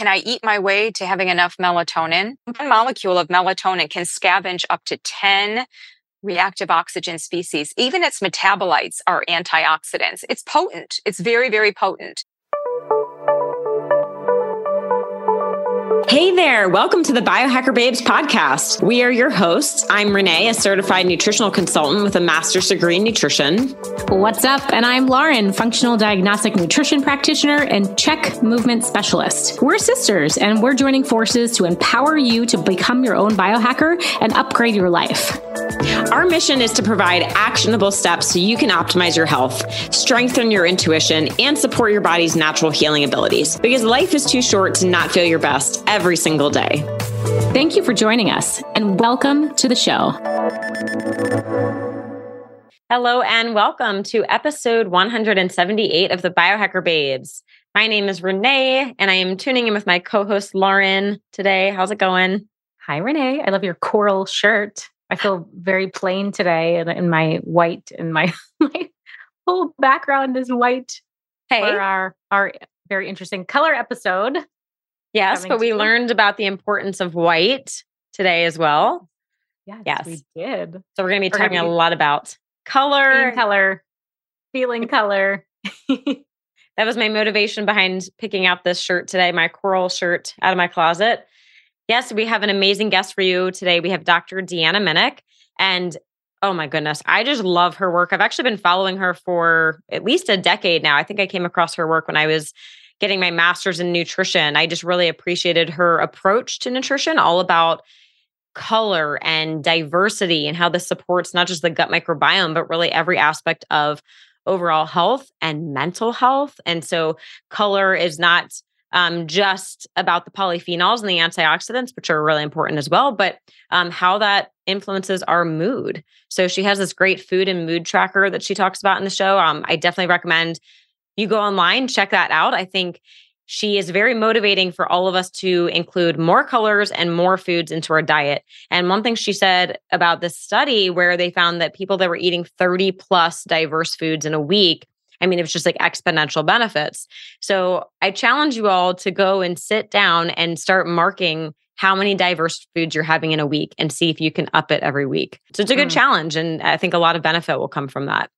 can I eat my way to having enough melatonin? One molecule of melatonin can scavenge up to 10 reactive oxygen species. Even its metabolites are antioxidants. It's potent. It's very, very potent. Hey there, welcome to the Biohacker Babes podcast. We are your hosts. I'm Renee, a certified nutritional consultant with a master's degree in nutrition. What's up? And I'm Lauren, functional diagnostic nutrition practitioner and CHEK movement specialist. We're sisters and we're joining forces to empower you to become your own biohacker and upgrade your life. Our mission is to provide actionable steps so you can optimize your health, strengthen your intuition, and support your body's natural healing abilities because life is too short to not feel your best every single day. Thank you for joining us and welcome to the show. Hello and welcome to episode 178 of the Biohacker Babes. My name is Renee and I am tuning in with my co host Lauren today. How's it going? Hi, Renee. I love your coral shirt. I feel very plain today in, in my white and my, my whole background is white. Hey. For our, our very interesting color episode. Yes, but we learned about the importance of white today as well. Yes, yes. we did. So we're going to be we're talking a lot about color, color, feeling color. that was my motivation behind picking out this shirt today, my coral shirt out of my closet. Yes, we have an amazing guest for you today. We have Dr. Deanna Minich. And oh my goodness, I just love her work. I've actually been following her for at least a decade now. I think I came across her work when I was getting my master's in nutrition. I just really appreciated her approach to nutrition, all about color and diversity and how this supports not just the gut microbiome, but really every aspect of overall health and mental health. And so, color is not um, just about the polyphenols and the antioxidants, which are really important as well, but um, how that influences our mood. So she has this great food and mood tracker that she talks about in the show. Um, I definitely recommend you go online, check that out. I think she is very motivating for all of us to include more colors and more foods into our diet. And one thing she said about this study where they found that people that were eating 30 plus diverse foods in a week I mean, it was just like exponential benefits. So I challenge you all to go and sit down and start marking how many diverse foods you're having in a week and see if you can up it every week. So it's a good mm. challenge. And I think a lot of benefit will come from that.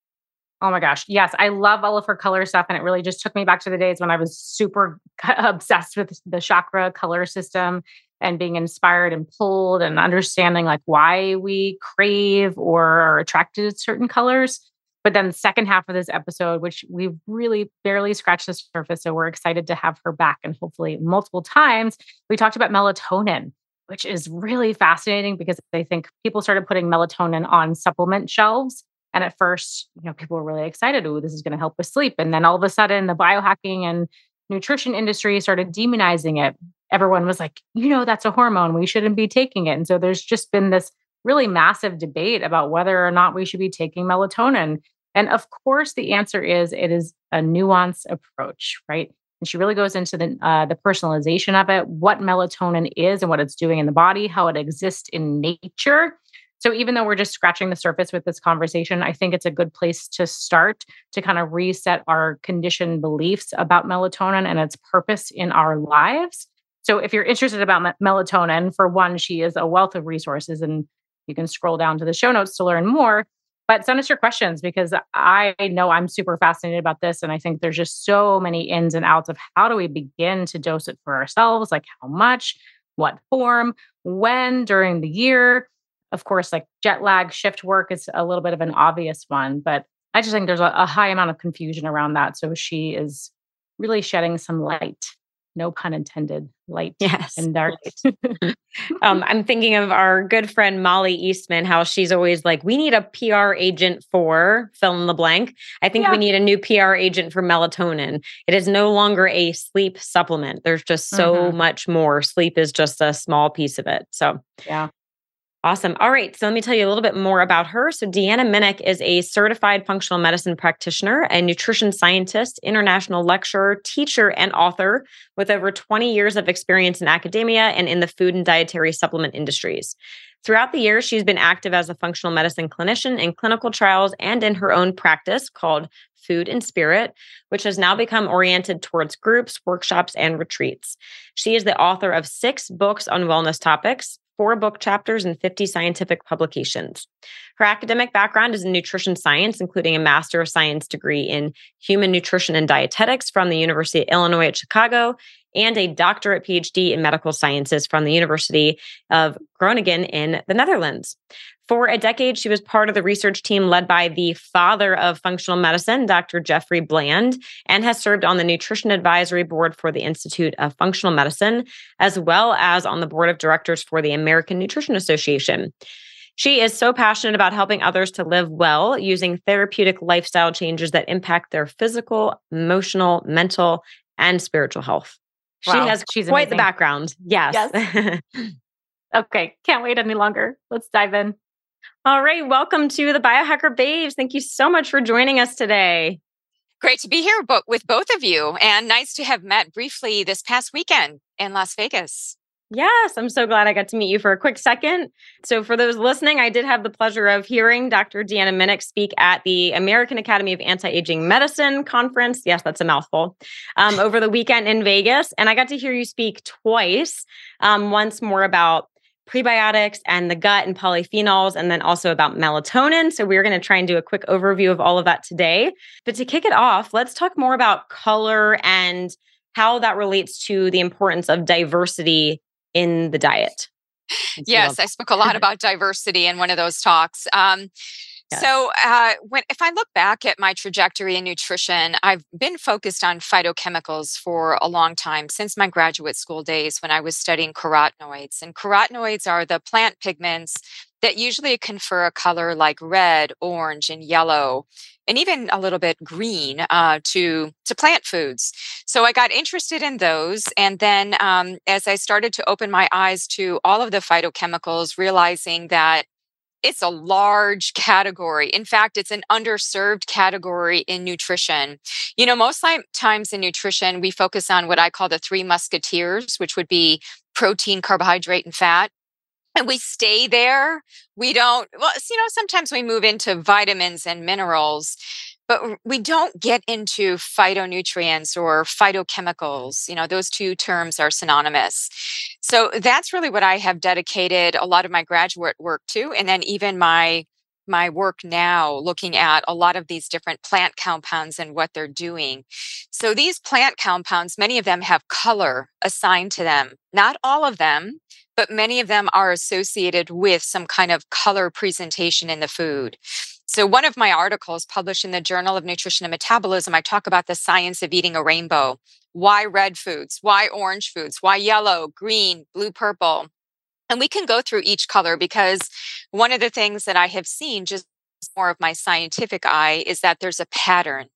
Oh my gosh. Yes. I love all of her color stuff. And it really just took me back to the days when I was super obsessed with the chakra color system and being inspired and pulled and understanding like why we crave or are attracted to certain colors. But then the second half of this episode, which we really barely scratched the surface. So we're excited to have her back and hopefully multiple times. We talked about melatonin, which is really fascinating because I think people started putting melatonin on supplement shelves. And at first, you know, people were really excited. Oh, this is going to help with sleep. And then all of a sudden, the biohacking and nutrition industry started demonizing it. Everyone was like, you know, that's a hormone. We shouldn't be taking it. And so there's just been this really massive debate about whether or not we should be taking melatonin. And of course, the answer is it is a nuanced approach, right? And she really goes into the uh, the personalization of it, what melatonin is and what it's doing in the body, how it exists in nature. So even though we're just scratching the surface with this conversation, I think it's a good place to start to kind of reset our conditioned beliefs about melatonin and its purpose in our lives. So if you're interested about melatonin, for one, she is a wealth of resources and you can scroll down to the show notes to learn more. But send us your questions because I know I'm super fascinated about this. And I think there's just so many ins and outs of how do we begin to dose it for ourselves? Like how much, what form, when during the year. Of course, like jet lag, shift work is a little bit of an obvious one, but I just think there's a, high amount of confusion around that. So she is really shedding some light no pun intended, light yes. and dark. um, I'm thinking of our good friend Molly Eastman, how she's always like, we need a PR agent for fill in the blank. I think yeah. we need a new PR agent for melatonin. It is no longer a sleep supplement. There's just so mm-hmm. much more. Sleep is just a small piece of it. So, yeah. Awesome. All right. So let me tell you a little bit more about her. So, Deanna Minich is a certified functional medicine practitioner and nutrition scientist, international lecturer, teacher, and author with over 20 years of experience in academia and in the food and dietary supplement industries. Throughout the years, she's been active as a functional medicine clinician in clinical trials and in her own practice called Food and Spirit, which has now become oriented towards groups, workshops, and retreats. She is the author of six books on wellness topics, four book chapters, and 50 scientific publications. Her academic background is in nutrition science, including a Master of Science degree in human nutrition and dietetics from the University of Illinois at Chicago and a doctorate PhD in medical sciences from the University of Groningen in the Netherlands. For a decade, she was part of the research team led by the father of functional medicine, Dr. Jeffrey Bland, and has served on the Nutrition Advisory Board for the Institute of Functional Medicine, as well as on the board of directors for the American Nutrition Association. She is so passionate about helping others to live well using therapeutic lifestyle changes that impact their physical, emotional, mental, and spiritual health. Wow, she has she's quite amazing. the background. Yes. yes. okay. Can't wait any longer. Let's dive in. All right. Welcome to the Biohacker Babes. Thank you so much for joining us today. Great to be here with both of you, and nice to have met briefly this past weekend in Las Vegas. Yes, I'm so glad I got to meet you for a quick second. So, for those listening, I did have the pleasure of hearing Dr. Deanna Minich speak at the American Academy of Anti Aging Medicine conference. Yes, that's a mouthful. Um, over the weekend in Vegas. And I got to hear you speak twice um, once more about prebiotics and the gut and polyphenols, and then also about melatonin. So, we're going to try and do a quick overview of all of that today. But to kick it off, let's talk more about color and how that relates to the importance of diversity in the diet. yes, I spoke a lot about diversity in one of those talks. Um, Yes. So, uh, when if I look back at my trajectory in nutrition, I've been focused on phytochemicals for a long time since my graduate school days when I was studying carotenoids. And carotenoids are the plant pigments that usually confer a color like red, orange, and yellow, and even a little bit green uh, to to plant foods. So I got interested in those, and then um, as I started to open my eyes to all of the phytochemicals, realizing that it's a large category. In fact, it's an underserved category in nutrition. You know, most times in nutrition, we focus on what I call the three musketeers, which would be protein, carbohydrate, and fat. And we stay there. We don't, well, you know, sometimes we move into vitamins and minerals but we don't get into phytonutrients or phytochemicals you know those two terms are synonymous so that's really what i have dedicated a lot of my graduate work to and then even my my work now looking at a lot of these different plant compounds and what they're doing. So, these plant compounds, many of them have color assigned to them. Not all of them, but many of them are associated with some kind of color presentation in the food. So, one of my articles published in the Journal of Nutrition and Metabolism, I talk about the science of eating a rainbow. Why red foods? Why orange foods? Why yellow, green, blue, purple? And we can go through each color because one of the things that I have seen, just more of my scientific eye, is that there's a pattern.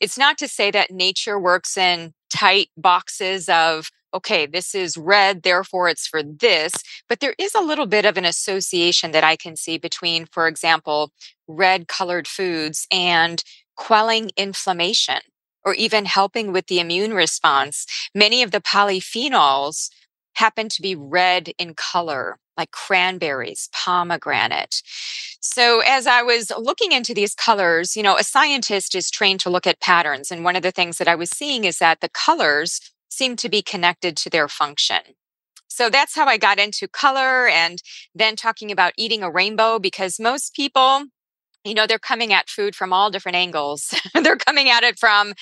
It's not to say that nature works in tight boxes of okay, this is red, therefore it's for this. But there is a little bit of an association that I can see between, for example, red colored foods and quelling inflammation or even helping with the immune response. Many of the polyphenols happen to be red in color, like cranberries, pomegranate. So, as I was looking into these colors, you know, a scientist is trained to look at patterns. And one of the things that I was seeing is that the colors seem to be connected to their function. So that's how I got into color and then talking about eating a rainbow because most people, you know, they're coming at food from all different angles. they're coming at it from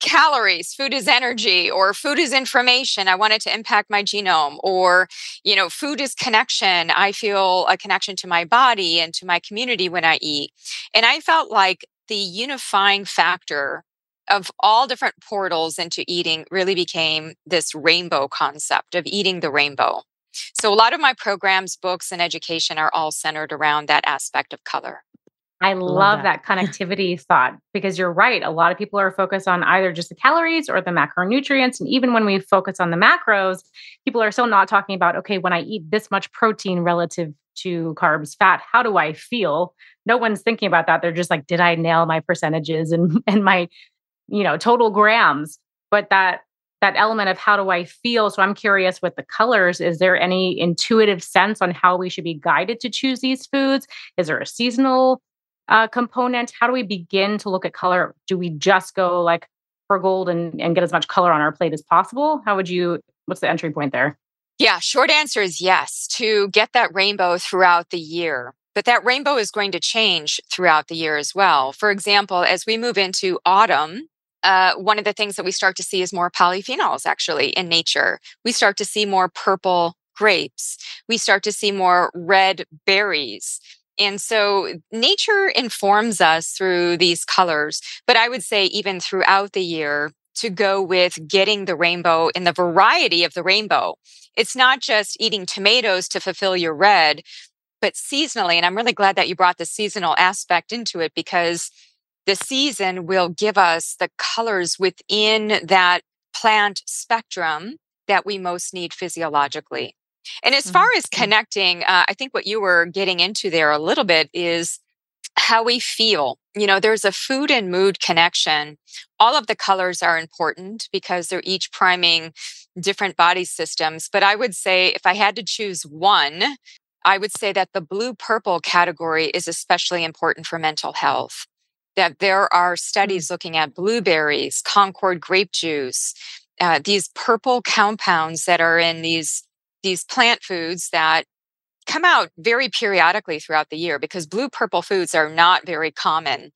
calories, food is energy, or food is information. I want it to impact my genome, or, you know, food is connection. I feel a connection to my body and to my community when I eat. And I felt like the unifying factor of all different portals into eating really became this rainbow concept of eating the rainbow. So, a lot of my programs, books, and education are all centered around that aspect of color. I love, love that. that connectivity thought because you're right. A lot of people are focused on either just the calories or the macronutrients. And even when we focus on the macros, people are still not talking about, okay, when I eat this much protein relative to carbs, fat, how do I feel? No one's thinking about that. They're just like, did I nail my percentages and, and my you know, total grams. But that that element of how do I feel? So I'm curious with the colors, is there any intuitive sense on how we should be guided to choose these foods? Is there a seasonal uh, component? How do we begin to look at color? Do we just go like for gold and, and get as much color on our plate as possible? How would you, what's the entry point there? Yeah, short answer is yes, to get that rainbow throughout the year. But that rainbow is going to change throughout the year as well. For example, as we move into autumn, uh, one of the things that we start to see is more polyphenols actually in nature. We start to see more purple grapes. We start to see more red berries. And so nature informs us through these colors. But I would say, even throughout the year, to go with getting the rainbow in the variety of the rainbow. It's not just eating tomatoes to fulfill your red, but seasonally. And I'm really glad that you brought the seasonal aspect into it because the season will give us the colors within that plant spectrum that we most need physiologically. And as far as Mm-hmm. connecting, uh, I think what you were getting into there a little bit is how we feel. You know, there's a food and mood connection. All of the colors are important because they're each priming different body systems. But I would say if I had to choose one, I would say that the blue purple category is especially important for mental health. That there are Mm. studies looking at blueberries, Concord grape juice, uh, these purple compounds that are in these these plant foods that come out very periodically throughout the year because blue purple foods are not very common.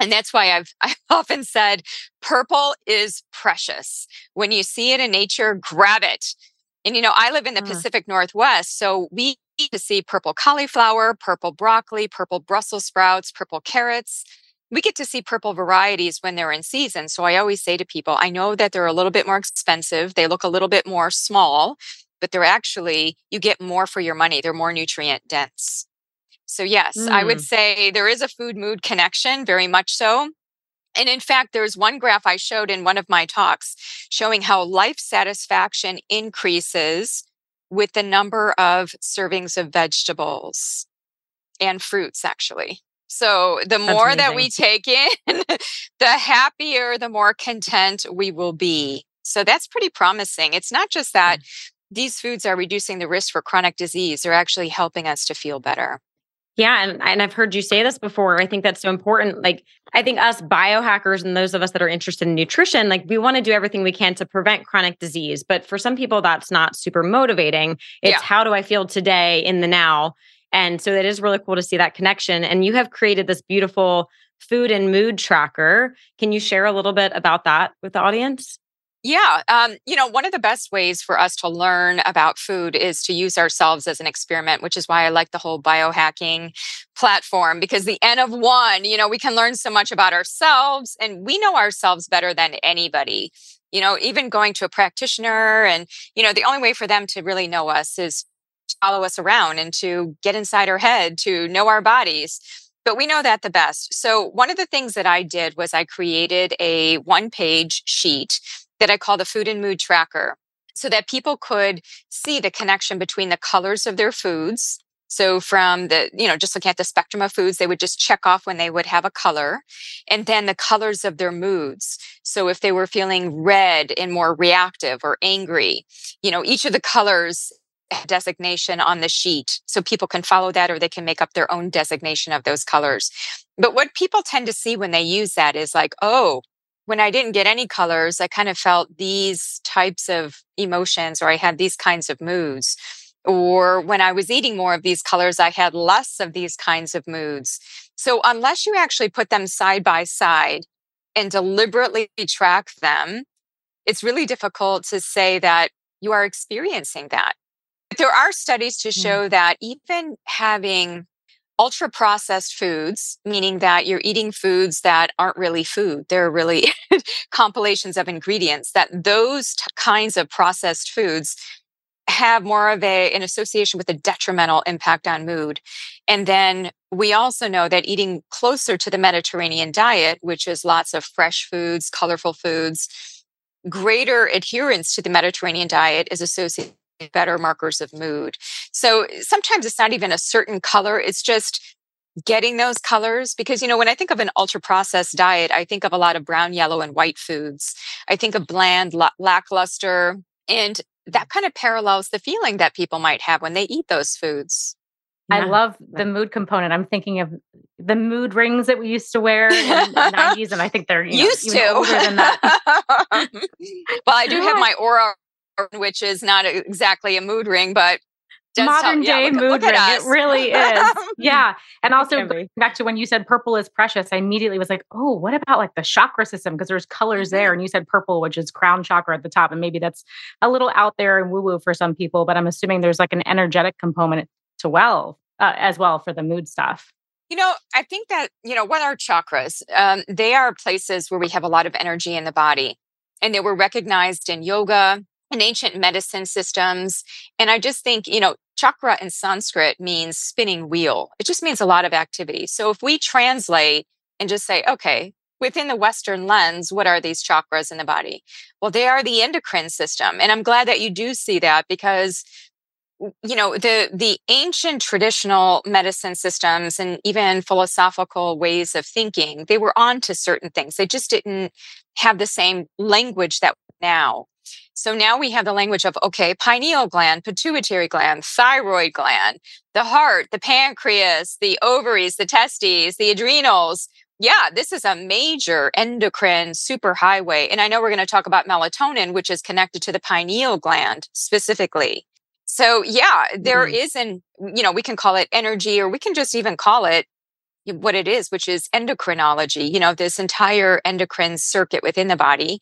And that's why I've I've often said purple is precious. When you see it in nature, grab it. And you know, I live in the Mm. Pacific Northwest, so we to see purple cauliflower, purple broccoli, purple Brussels sprouts, purple carrots. We get to see purple varieties when they're in season. So I always say to people, I know that they're a little bit more expensive. They look a little bit more small, but they're actually, you get more for your money. They're more nutrient dense. So, yes, I would Mm. say there is a food mood connection, very much so. And in fact, there's one graph I showed in one of my talks showing how life satisfaction increases with the number of servings of vegetables and fruits, actually. So the more that we take in, the happier, the more content we will be. So that's pretty promising. It's not just that mm. these foods are reducing the risk for chronic disease, they're actually helping us to feel better. Yeah, and and I've heard you say this before. I think that's so important. Like I think us biohackers and those of us that are interested in nutrition, like we want to do everything we can to prevent chronic disease, but for some people that's not super motivating. It's Yeah. how do I feel today in the now? And so it is really cool to see that connection and you have created this beautiful food and mood tracker. Can you share a little bit about that with the audience? Yeah. Um, you know, one of the best ways for us to learn about food is to use ourselves as an experiment, which is why I like the whole biohacking platform because the N of one, you know, we can learn so much about ourselves and we know ourselves better than anybody. You know, even going to a practitioner and, you know, the only way for them to really know us is follow us around and to get inside our head, to know our bodies. But we know that the best. So, one of the things that I did was I created a one page sheet that I call the food and mood tracker so that people could see the connection between the colors of their foods. So from the, you know, just looking at the spectrum of foods, they would just check off when they would have a color and then the colors of their moods. So if they were feeling red and more reactive or angry, you know, each of the colors designation on the sheet so people can follow that or they can make up their own designation of those colors. But what people tend to see when they use that is like, oh, when I didn't get any colors, I kind of felt these types of emotions or I had these kinds of moods. Or when I was eating more of these colors, I had less of these kinds of moods. So, unless you actually put them side by side and deliberately track them, it's really difficult to say that you are experiencing that. But there are studies to Mm. show that even having ultra processed foods, meaning that you're eating foods that aren't really food, they're really compilations of ingredients, that those t- kinds of processed foods have more of a, an association with a detrimental impact on mood. And then we also know that eating closer to the Mediterranean diet, which is lots of fresh foods, colorful foods, greater adherence to the Mediterranean diet is associated better markers of mood. So eh, sometimes it's not even a certain color, it's just getting those colors because you know when i think of an ultra processed diet i think of a lot of brown yellow and white foods i think of bland la- lackluster and that mm. kind of parallels the feeling that people might have when they eat those foods I love the mood component. I'm thinking of the mood rings that we used to wear in the 90s, and I think they're you used know, to than that. well, I do have my Oura, which is not exactly a mood ring, but modern tell, day yeah, mood ring. It really is. Yeah. And also back to when you said purple is precious, I immediately was like, oh, what about like the chakra system? Because there's colors Mm-hmm. there. And you said purple, which is crown chakra at the top. And maybe that's a little out there and woo-woo for some people, but I'm assuming there's like an energetic component to well uh, as well for the mood stuff. You know, I think that, you know, what are chakras? Um, they are places where we have a lot of energy in the body, and they were recognized in yoga and ancient medicine systems. And I just think, you know, chakra in Sanskrit means spinning wheel, it just means a lot of activity. So if we translate and just say, okay, within the Western lens, what are these chakras in the body? Well, they are the endocrine system. And I'm glad that you do see that because you know the the ancient traditional medicine systems and even philosophical ways of thinking they were on to certain things they just didn't have the same language that now so now we have the language of okay pineal gland pituitary gland thyroid gland the heart the pancreas the ovaries the testes the adrenals yeah, this is a major endocrine superhighway. And I know we're going to talk about melatonin, which is connected to the pineal gland specifically. So yeah, there Mhm. is an, you know, we can call it energy or we can just even call it what it is, which is endocrinology, you know, this entire endocrine circuit within the body.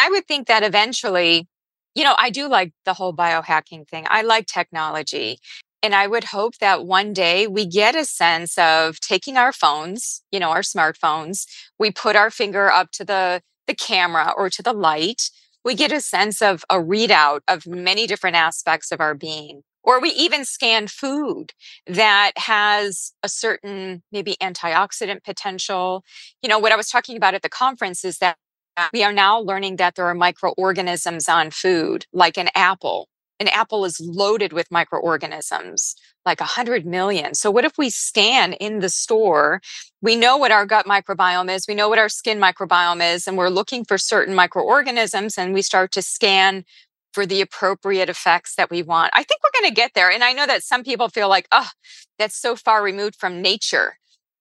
I would think that eventually, you know, I do like the whole biohacking thing. I like technology. And I would hope that one day we get a sense of taking our phones, you know, our smartphones, we put our finger up to the the camera or to the light, we get a sense of a readout of many different aspects of our being. Or we even scan food that has a certain maybe antioxidant potential. You know, what I was talking about at the conference is that Uh, we are now learning that there are microorganisms on food, like an apple. An apple is loaded with microorganisms, like 100 million. So, what if we scan in the store? We know what our gut microbiome is, we know what our skin microbiome is, and we're looking for certain microorganisms, and we start to scan for the appropriate effects that we want. I think we're going to get there. And I know that some people feel like, oh, that's so far removed from nature.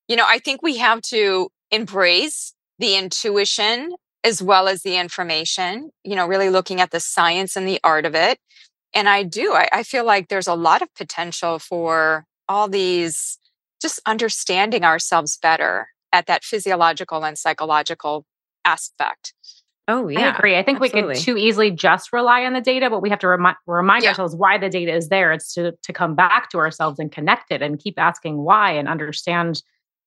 You know, I think we have to embrace the intuition as well as the information, you know, really looking at the science and the art of it. And I do, I, I feel like there's a lot of potential for all these just understanding ourselves better at that physiological and psychological aspect. Oh yeah. I agree. I think we absolutely. could too easily just rely on the data, but we have to remind remind Yeah. ourselves why the data is there. It's to to come back to ourselves and connect it and keep asking why and understand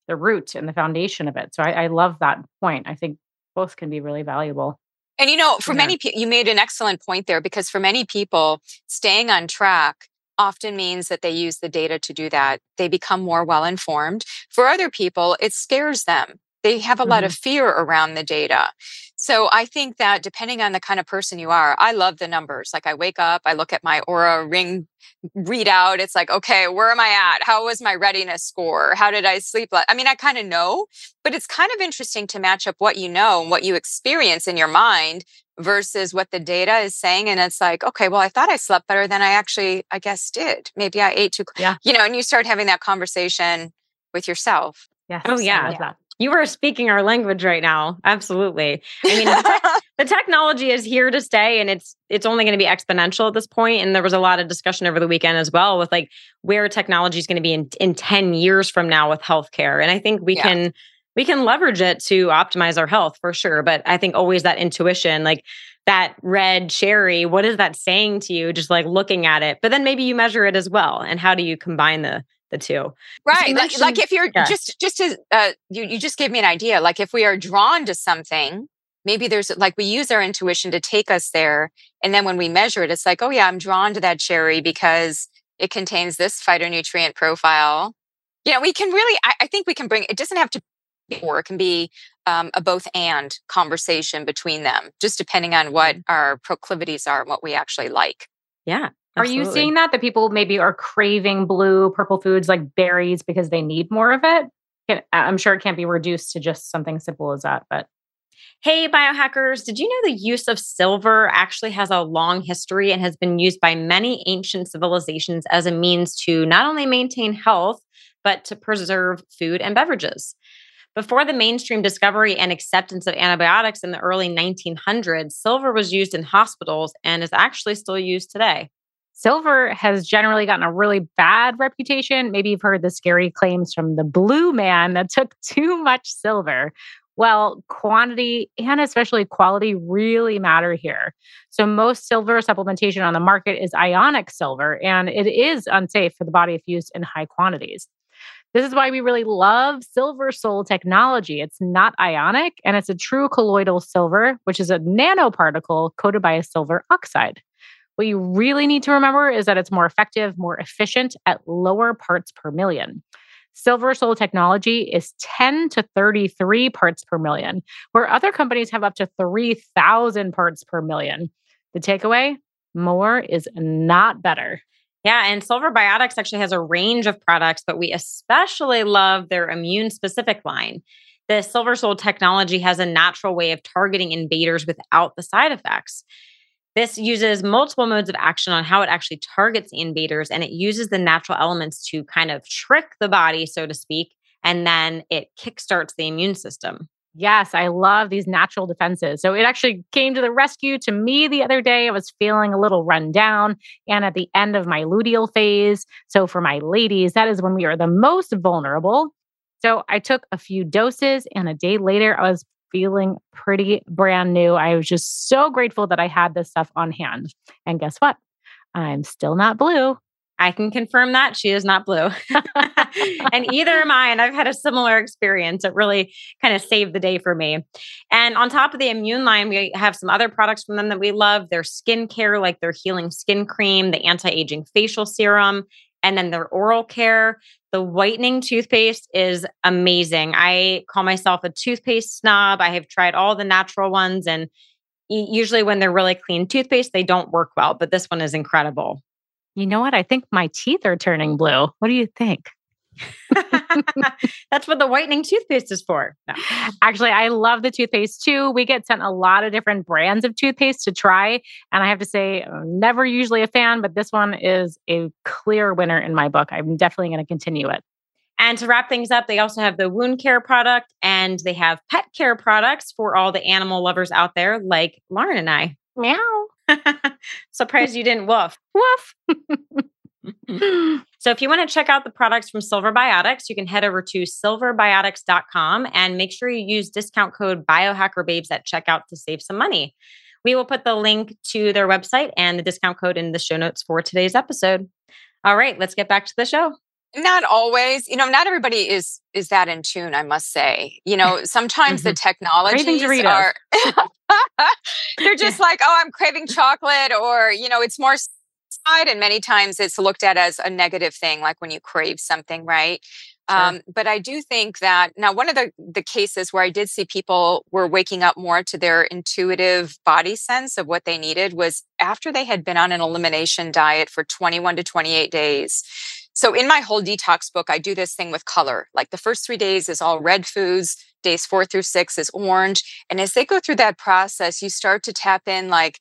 the root and the foundation of it. So I, I love that point. I think both can be really valuable. And you know, for Yeah. many people, you made an excellent point there because for many people, staying on track often means that they use the data to do that. They become more well informed. For other people, it scares them. They have a lot of mm-hmm. fear around the data. So I think that depending on the kind of person you are, I love the numbers. Like I wake up, I look at my Oura ring readout. It's like, okay, where am I at? How was my readiness score? How did I sleep? I mean, I kind of know, but it's kind of interesting to match up what you know and what you experience in your mind versus what the data is saying. And it's like, okay, well, I thought I slept better than I actually, I guess, did. Maybe I ate too, Yeah. you know, and you start having that conversation with yourself. Yes. Oh, I yeah. You are speaking our language right now. Absolutely. I mean, the, tech- the technology is here to stay and it's it's only going to be exponential at this point and there was a lot of discussion over the weekend as well with like where technology is going to be in, in 10 years from now with healthcare and i think we Yeah. can we can leverage it to optimize our health for sure but i think always that intuition like that red cherry what is that saying to you just like looking at it but then maybe you measure it as well and how do you combine the the two. Right like, like if you're yeah. just just as uh, you, you just gave me an idea like if we are drawn to something maybe there's like we use our intuition to take us there and then when we measure it it's like oh yeah i'm drawn to that cherry because it contains this phytonutrient profile. Yeah we can really I, I think we can bring it doesn't have to be or it can be um, a both and conversation between them just depending on what our proclivities are and what we actually like. Yeah Are you seeing that? That people maybe are craving blue, purple foods like berries because they need more of it? I'm sure it can't be reduced to just something simple as that, but Hey, biohackers, did you know the use of silver actually has a long history and has been used by many ancient civilizations as a means to not only maintain health, but to preserve food and beverages? Before the mainstream discovery and acceptance of antibiotics in the early 1900s, silver was used in hospitals and is actually still used today. Silver has generally gotten a really bad reputation. Maybe you've heard the scary claims from the blue man that took too much silver. Well, quantity and especially quality really matter here. So, most silver supplementation on the market is ionic silver, and it is unsafe for the body if used in high quantities. This is why we really love SilverSol technology. It's not ionic and it's a true colloidal silver, which is a nanoparticle coated by a silver oxide. What you really need to remember is that it's more effective, more efficient at lower parts per million. SilverSol technology is 10 to 33 parts per million, where other companies have up to 3,000 parts per million. The takeaway more is not better. Yeah, and Silver Biotics actually has a range of products, but we especially love their immune specific line. The SilverSol technology has a natural way of targeting invaders without the side effects. This uses multiple modes of action on how it actually targets invaders, and it uses the natural elements to kind of trick the body, so to speak, and then it kickstarts the immune system. Yes, I love these natural defenses. So it actually came to the rescue to me the other day. I was feeling a little run down and at the end of my luteal phase. So for my ladies, that is when we are the most vulnerable. So I took a few doses and a day later I was feeling pretty brand new. I was just so grateful that I had this stuff on hand. And guess what? I'm still not blue. I can confirm that she is not blue. and either am I. And I've had a similar experience. It really kind of saved the day for me. And on top of the immune line, we have some other products from them that we love. Their skincare, like their healing skin cream, the anti aging facial serum, and then their oral care. The whitening toothpaste is amazing. I call myself a toothpaste snob. I have tried all the natural ones, and usually when they're really clean toothpaste, they don't work well, but this one is incredible. You know what? I think my teeth are turning blue. What do you think? That's what the whitening toothpaste is for. No. Actually, I love the toothpaste too. We get sent a lot of different brands of toothpaste to try. And I have to say, I'm never usually a fan, but this one is a clear winner in my book. I'm definitely going to continue it. And to wrap things up, they also have the wound care product and they have pet care products for all the animal lovers out there, like Lauren and I. Meow. Surprised you didn't woof. Woof. so if you want to check out the products from Silver Biotics, you can head over to silverbiotics.com and make sure you use discount code biohackerbabes at checkout to save some money. We will put the link to their website and the discount code in the show notes for today's episode. All right, let's get back to the show not always you know not everybody is is that in tune i must say you know sometimes the mm-hmm. technologies are they're just like oh i'm craving chocolate or you know it's more side and many times it's looked at as a negative thing like when you crave something right Sure. Um, but I do think that now one of the the cases where I did see people were waking up more to their intuitive body sense of what they needed was after they had been on an elimination diet for 21 to 28 days. So in my whole detox book, I do this thing with color. Like the first three days is all red foods, days four through six is orange. And as they go through that process, you start to tap in like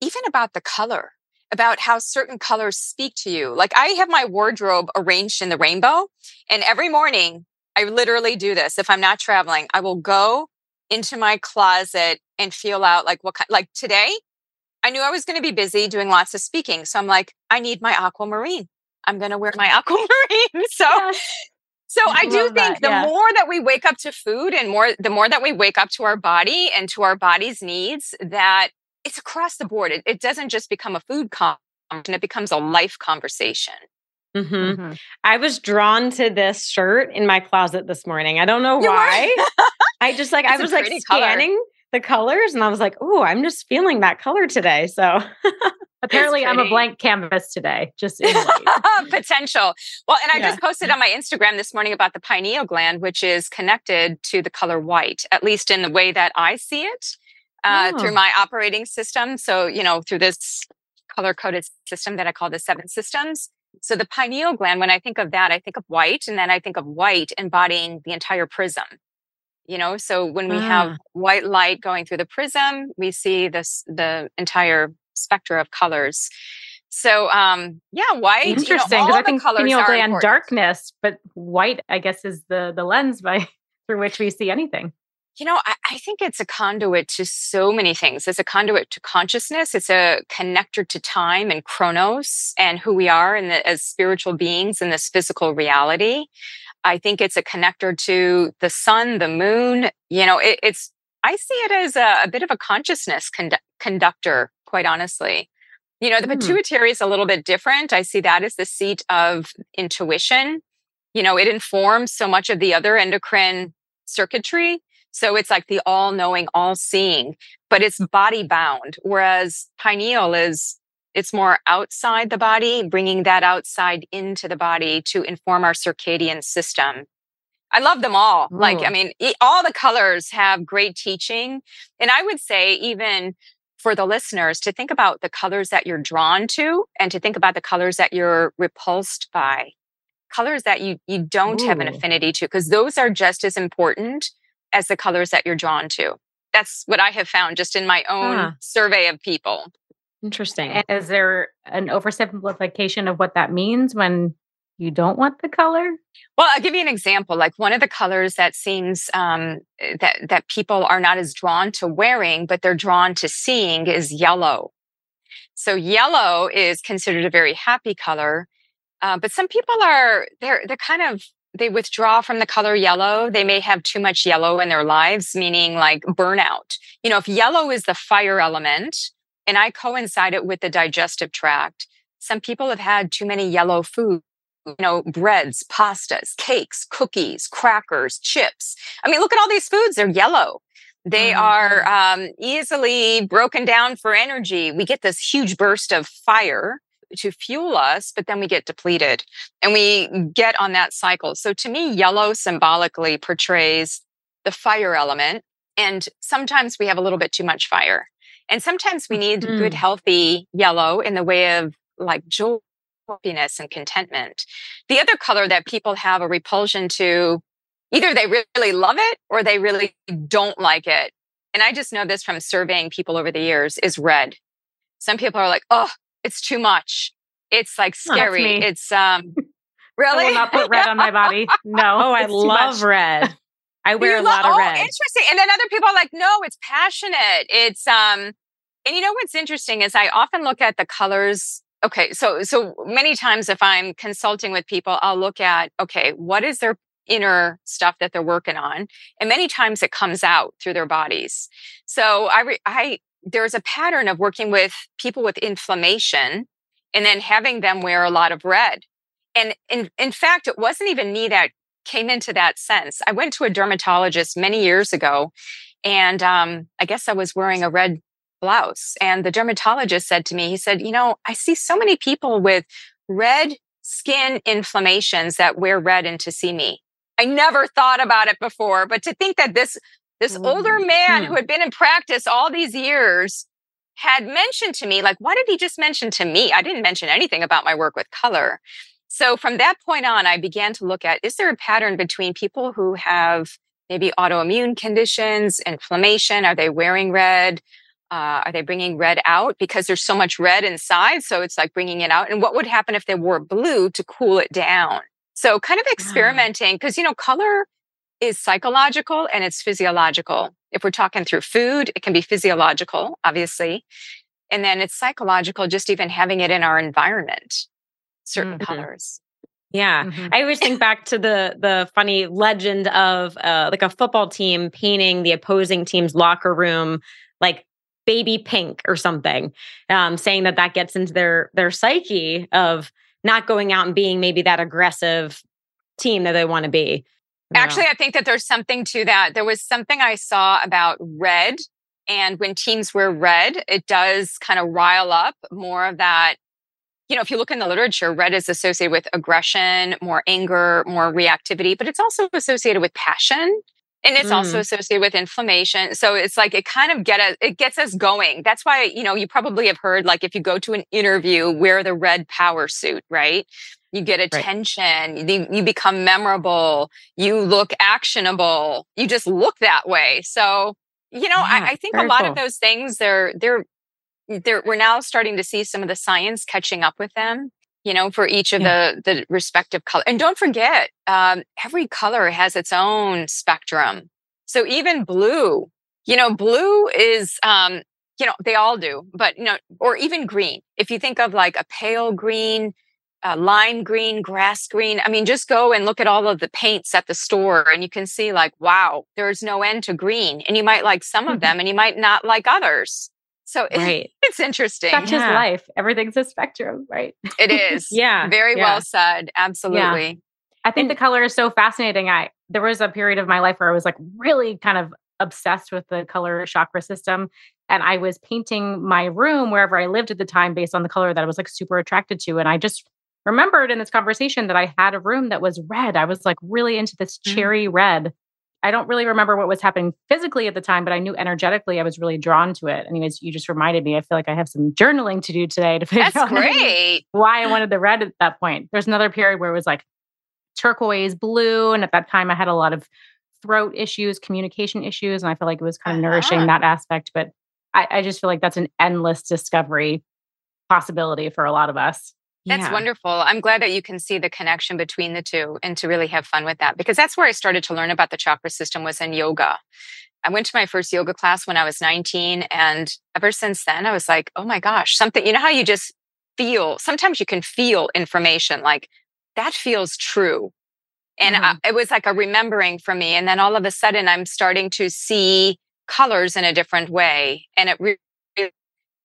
even about the color, about how certain colors speak to you. Like I have my wardrobe arranged in the rainbow. And every morning I literally do this. If I'm not traveling, I will go into my closet and feel out like what kind, like today, I knew I was going to be busy doing lots of speaking. So I'm like, I need my aquamarine. I'm going to wear my aquamarine. so, yes. so I, I do think that, the yeah. more that we wake up to food and more, the more that we wake up to our body and to our body's needs, that it's across the board. It, it doesn't just become a food conversation; it becomes a life conversation. Mm-hmm. Mm-hmm. I was drawn to this shirt in my closet this morning. I don't know why. I just like I was like scanning color. the colors and I was like, "Oh, I'm just feeling that color today." So Apparently, I'm a blank canvas today. Just potential. Well, and I yeah. just posted on my Instagram this morning about the pineal gland, which is connected to the color white, at least in the way that I see it uh, oh. through my operating system. So, you know, through this color coded system that I call the seven systems. So the pineal gland, when I think of that, I think of white, and then I think of white embodying the entire prism. You know, so when we ah. have white light going through the prism, we see this the entire spectra of colors. So um yeah, white. Interesting, because you know, I think pineal gland darkness, but white, I guess, is the the lens by through which we see anything. You know, I, I, think it's a conduit to so many things. It's a conduit to consciousness. It's a connector to time and chronos and who we are and as spiritual beings in this physical reality. I think it's a connector to the sun, the moon. You know, it, it's, I see it as a, a bit of a consciousness condu- conductor, quite honestly. You know, the mm. pituitary is a little bit different. I see that as the seat of intuition. You know, it informs so much of the other endocrine circuitry so it's like the all knowing, all seeing, but it's mm. body bound. Whereas pineal is, it's more outside the body, bringing that outside into the body to inform our circadian system. I love them all. Ooh. Like, I mean, all the colors have great teaching. And I would say, even for the listeners, to think about the colors that you're drawn to and to think about the colors that you're repulsed by, colors that you, you don't Ooh. have an affinity to, because those are just as important as the colors that you're drawn to. That's what I have found just in my own huh. survey of people. Interesting. Is there an oversimplification of what that means when you don't want the color? Well, I'll give you an example. Like one of the colors that seems um, that that people are not as drawn to wearing, but they're drawn to seeing is yellow. So yellow is considered a very happy color, uh, but some people are they're they're kind of they withdraw from the color yellow. They may have too much yellow in their lives, meaning like burnout. You know, if yellow is the fire element, and I coincide it with the digestive tract, some people have had too many yellow foods you know, breads, pastas, cakes, cookies, crackers, chips. I mean, look at all these foods, they're yellow. They mm-hmm. are um, easily broken down for energy. We get this huge burst of fire to fuel us, but then we get depleted and we get on that cycle. So to me, yellow symbolically portrays the fire element. And sometimes we have a little bit too much fire. And sometimes we need mm-hmm. good, healthy yellow in the way of like joy, happiness, and contentment. The other color that people have a repulsion to, either they really love it or they really don't like it. And I just know this from surveying people over the years is red. Some people are like, oh, it's too much. It's like scary. Oh, it's um really I will not put red on my body. No. Oh, I love red. I wear you a lot lo- of oh, red. Interesting. And then other people are like, no, it's passionate. It's um and you know what's interesting is I often look at the colors. Okay, so so many times if I'm consulting with people, I'll look at okay, what is their inner stuff that they're working on, and many times it comes out through their bodies. So I re- I there's a pattern of working with people with inflammation and then having them wear a lot of red. And in, in fact, it wasn't even me that came into that sense. I went to a dermatologist many years ago, and um, I guess I was wearing a red blouse. And the dermatologist said to me, he said, You know, I see so many people with red skin inflammations that wear red and to see me. I never thought about it before, but to think that this this older man hmm. who had been in practice all these years had mentioned to me, like, why did he just mention to me? I didn't mention anything about my work with color. So from that point on, I began to look at is there a pattern between people who have maybe autoimmune conditions, inflammation? Are they wearing red? Uh, are they bringing red out because there's so much red inside? So it's like bringing it out. And what would happen if they wore blue to cool it down? So kind of experimenting because, you know, color is psychological and it's physiological. If we're talking through food, it can be physiological, obviously. And then it's psychological, just even having it in our environment, certain mm-hmm. colors. Yeah. Mm-hmm. I always think back to the the funny legend of uh, like a football team painting the opposing team's locker room like baby pink or something, um, saying that that gets into their their psyche of not going out and being maybe that aggressive team that they want to be. Actually, I think that there's something to that. There was something I saw about red. And when teams wear red, it does kind of rile up more of that. You know, if you look in the literature, red is associated with aggression, more anger, more reactivity, but it's also associated with passion. And it's mm. also associated with inflammation so it's like it kind of get us it gets us going that's why you know you probably have heard like if you go to an interview wear the red power suit right you get attention right. you, you become memorable you look actionable you just look that way so you know yeah, I, I, think a lot cool. of those things they're they're they're we're now starting to see some of the science catching up with them you know, for each of yeah. the the respective color. And don't forget, um, every color has its own spectrum. So even blue, you know, blue is, um, you know, they all do, but you know, or even green. If you think of like a pale green, uh, lime green, grass green. I mean, just go and look at all of the paints at the store and you can see like, wow, there's no end to green. And you might like some of mm-hmm. them and you might not like others. So right. it's interesting. Such yeah. is life. Everything's a spectrum, right? It is. yeah. Very yeah. well said. Absolutely. Yeah. I think the color is so fascinating. I there was a period of my life where I was like really kind of obsessed with the color chakra system. And I was painting my room wherever I lived at the time based on the color that I was like super attracted to. And I just remembered in this conversation that I had a room that was red. I was like really into this mm. cherry mm. red. I don't really remember what was happening physically at the time, but I knew energetically I was really drawn to it. Anyways, you just reminded me, I feel like I have some journaling to do today to figure That's out great. why I wanted the red at that point. There's another period where it was like turquoise blue. And at that time, I had a lot of throat issues, communication issues. And I feel like it was kind of uh-huh. nourishing that aspect. But I, I just feel like that's an endless discovery possibility for a lot of us. That's yeah. wonderful. I'm glad that you can see the connection between the two and to really have fun with that because that's where I started to learn about the chakra system was in yoga. I went to my first yoga class when I was 19 and ever since then I was like, "Oh my gosh, something, you know how you just feel, sometimes you can feel information like that feels true." And mm-hmm. I, it was like a remembering for me and then all of a sudden I'm starting to see colors in a different way and it really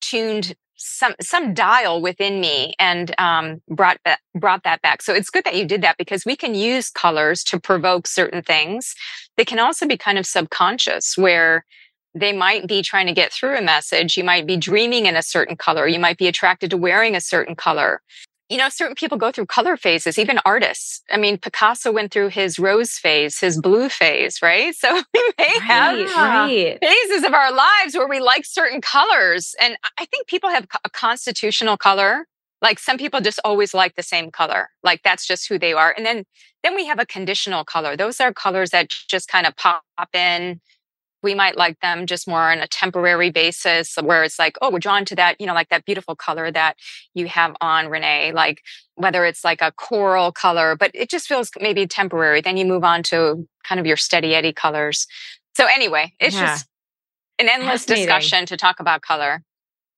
tuned some some dial within me and um, brought that brought that back. So it's good that you did that because we can use colors to provoke certain things. They can also be kind of subconscious where they might be trying to get through a message. You might be dreaming in a certain color. You might be attracted to wearing a certain color you know, certain people go through color phases, even artists. I mean, Picasso went through his rose phase, his blue phase, right? So we may right, have right. phases of our lives where we like certain colors. And I think people have a constitutional color. Like some people just always like the same color. Like that's just who they are. And then then we have a conditional color. Those are colors that just kind of pop in we might like them just more on a temporary basis where it's like, oh, we're drawn to that, you know, like that beautiful color that you have on Renee, like whether it's like a coral color, but it just feels maybe temporary. Then you move on to kind of your steady Eddie colors. So anyway, it's yeah. just an endless discussion to talk about color.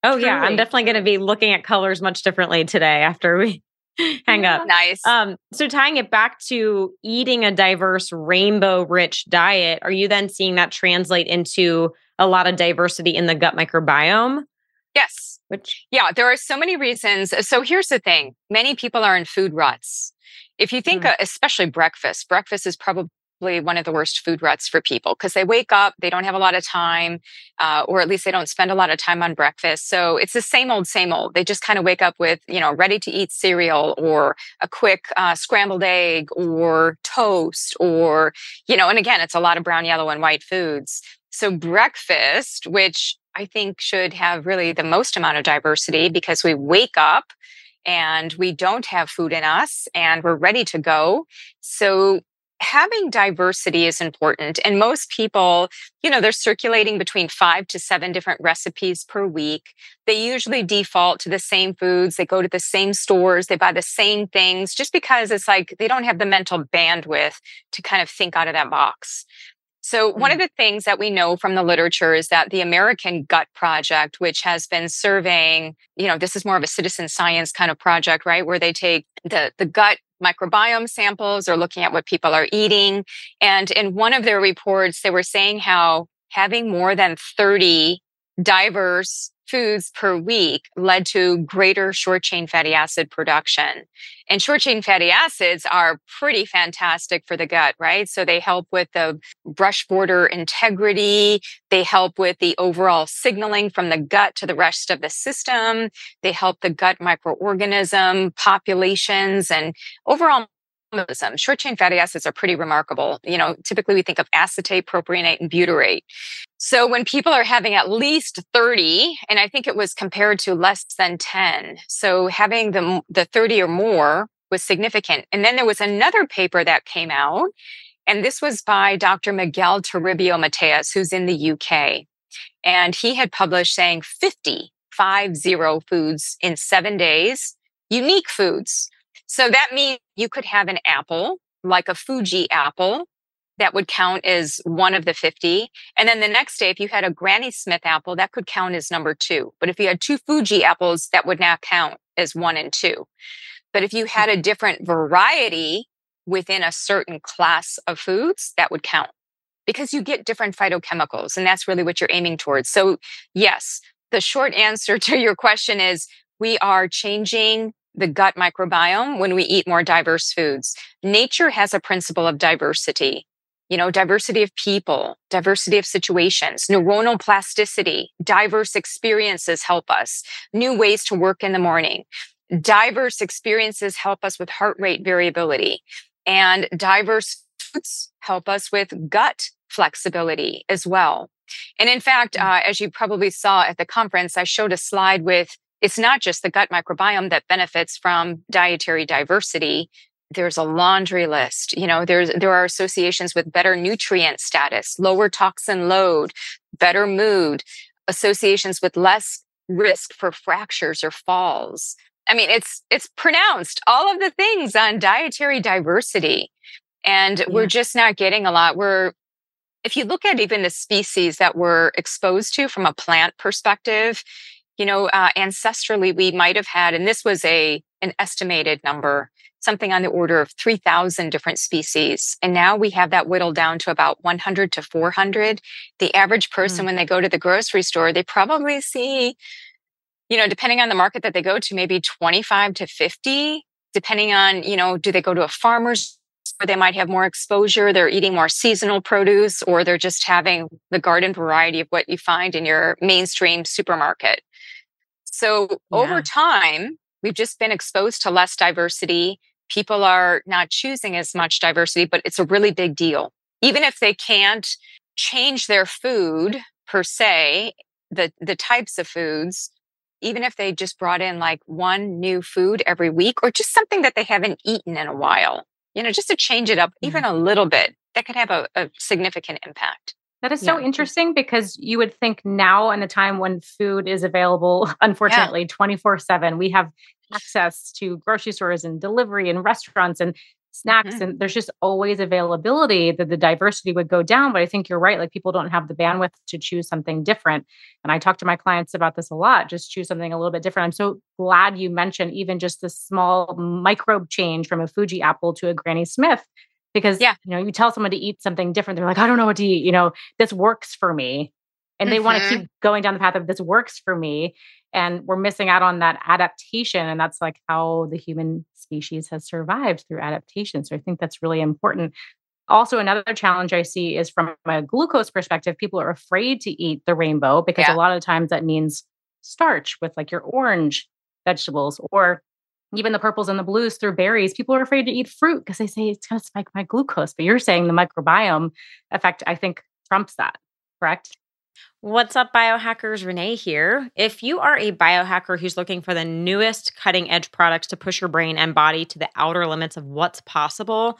Oh Truly. yeah, I'm definitely going to be looking at colors much differently today after we hang up. Nice. Um, so tying it back to eating a diverse, rainbow rich diet, are you then seeing that translate into a lot of diversity in the gut microbiome? Yes. Which yeah, there are so many reasons. So here's the thing: many people are in food ruts. If you think, mm. uh, especially breakfast, breakfast is probably one of the worst food ruts for people because they wake up, they don't have a lot of time, uh, or at least they don't spend a lot of time on breakfast. So it's the same old, same old. They just kind of wake up with, you know, ready to eat cereal or a quick uh, scrambled egg or toast or, you know, and again, it's a lot of brown, yellow, and white foods. So breakfast, which I think should have really the most amount of diversity because we wake up and we don't have food in us and we're ready to go. So having diversity is important. And most people, you know, they're circulating between five to seven different recipes per week. They usually default to the same foods. They go to the same stores. They buy the same things just because it's like they don't have the mental bandwidth to kind of think out of that box. So, one of mm. the things that we know from the literature is that the American Gut Project, which has been surveying, you know, this is more of a citizen science kind of project, right? Where they take the, the gut microbiome samples or looking at what people are eating. And in one of their reports, they were saying how having more than 30 diverse foods per week led to greater short chain fatty acid production. And short chain fatty acids are pretty fantastic for the gut, right? So they help with the brush border integrity. They help with the overall signaling from the gut to the rest of the system. They help the gut microorganism populations and overall Short chain fatty acids are pretty remarkable. You know, typically we think of acetate, propionate, and butyrate. So when people are having at least 30, and I think it was compared to less than 10. So having the, the 30 or more was significant. And then there was another paper that came out, and this was by Dr. Miguel Toribio Mateas, who's in the UK. And he had published saying 50, five zero foods in seven days, unique foods. So that means you could have an apple, like a Fuji apple, that would count as one of the 50. And then the next day, if you had a Granny Smith apple, that could count as number two. But if you had two Fuji apples, that would not count as one and two. But if you had a different variety within a certain class of foods, that would count because you get different phytochemicals. And that's really what you're aiming towards. So, yes, the short answer to your question is we are changing the gut microbiome when we eat more diverse foods. Nature has a principle of diversity. You know, diversity of people, diversity of situations, neuronal plasticity, diverse experiences help us, new ways to work in the morning. Diverse experiences help us with heart rate variability, and diverse foods help us with gut flexibility as well. And in fact, mm. uh, as you probably saw at the conference, I showed a slide with it's not just the gut microbiome that benefits from dietary diversity. There's a laundry list. You know, there's there are associations with better nutrient status, lower toxin load, better mood, associations with less risk for fractures or falls. I mean, it's it's pronounced all of the things on dietary diversity. And yeah. we're just not getting a lot. We're if you look at even the species that we're exposed to from a plant perspective, you know, uh, ancestrally we might have had, and this was a an estimated number, something on the order of 3,000 different species. And now we have that whittled down to about 100 to 400. The average person, mm. when they go to the grocery store, they probably see, you know, depending on the market that they go to, maybe 25 to 50, depending on, you know, do they go to a farmer's where they might have more exposure. They're eating more seasonal produce, or they're just having the garden variety of what you find in your mainstream supermarket. So yeah. over time, we've just been exposed to less diversity. People are not choosing as much diversity, but it's a really big deal. Even if they can't change their food per se, the, the types of foods, even if they just brought in like one new food every week or just something that they haven't eaten in a while, you know, just to change it up even a little bit, that could have a, a significant impact. That is so yeah. interesting because you would think now in a time when food is available, unfortunately, 24 yeah. 7, we have access to grocery stores and delivery and restaurants and snacks mm-hmm. and there's just always availability that the diversity would go down but i think you're right like people don't have the bandwidth to choose something different and i talk to my clients about this a lot just choose something a little bit different i'm so glad you mentioned even just the small microbe change from a fuji apple to a granny smith because yeah you know you tell someone to eat something different they're like i don't know what to eat you know this works for me and they mm-hmm. want to keep going down the path of this works for me and we're missing out on that adaptation and that's like how the human species has survived through adaptation so i think that's really important also another challenge i see is from a glucose perspective people are afraid to eat the rainbow because yeah. a lot of times that means starch with like your orange vegetables or even the purples and the blues through berries people are afraid to eat fruit because they say it's going to spike my glucose but you're saying the microbiome effect i think trumps that correct What's up, biohackers? Renee here. If you are a biohacker who's looking for the newest cutting edge products to push your brain and body to the outer limits of what's possible,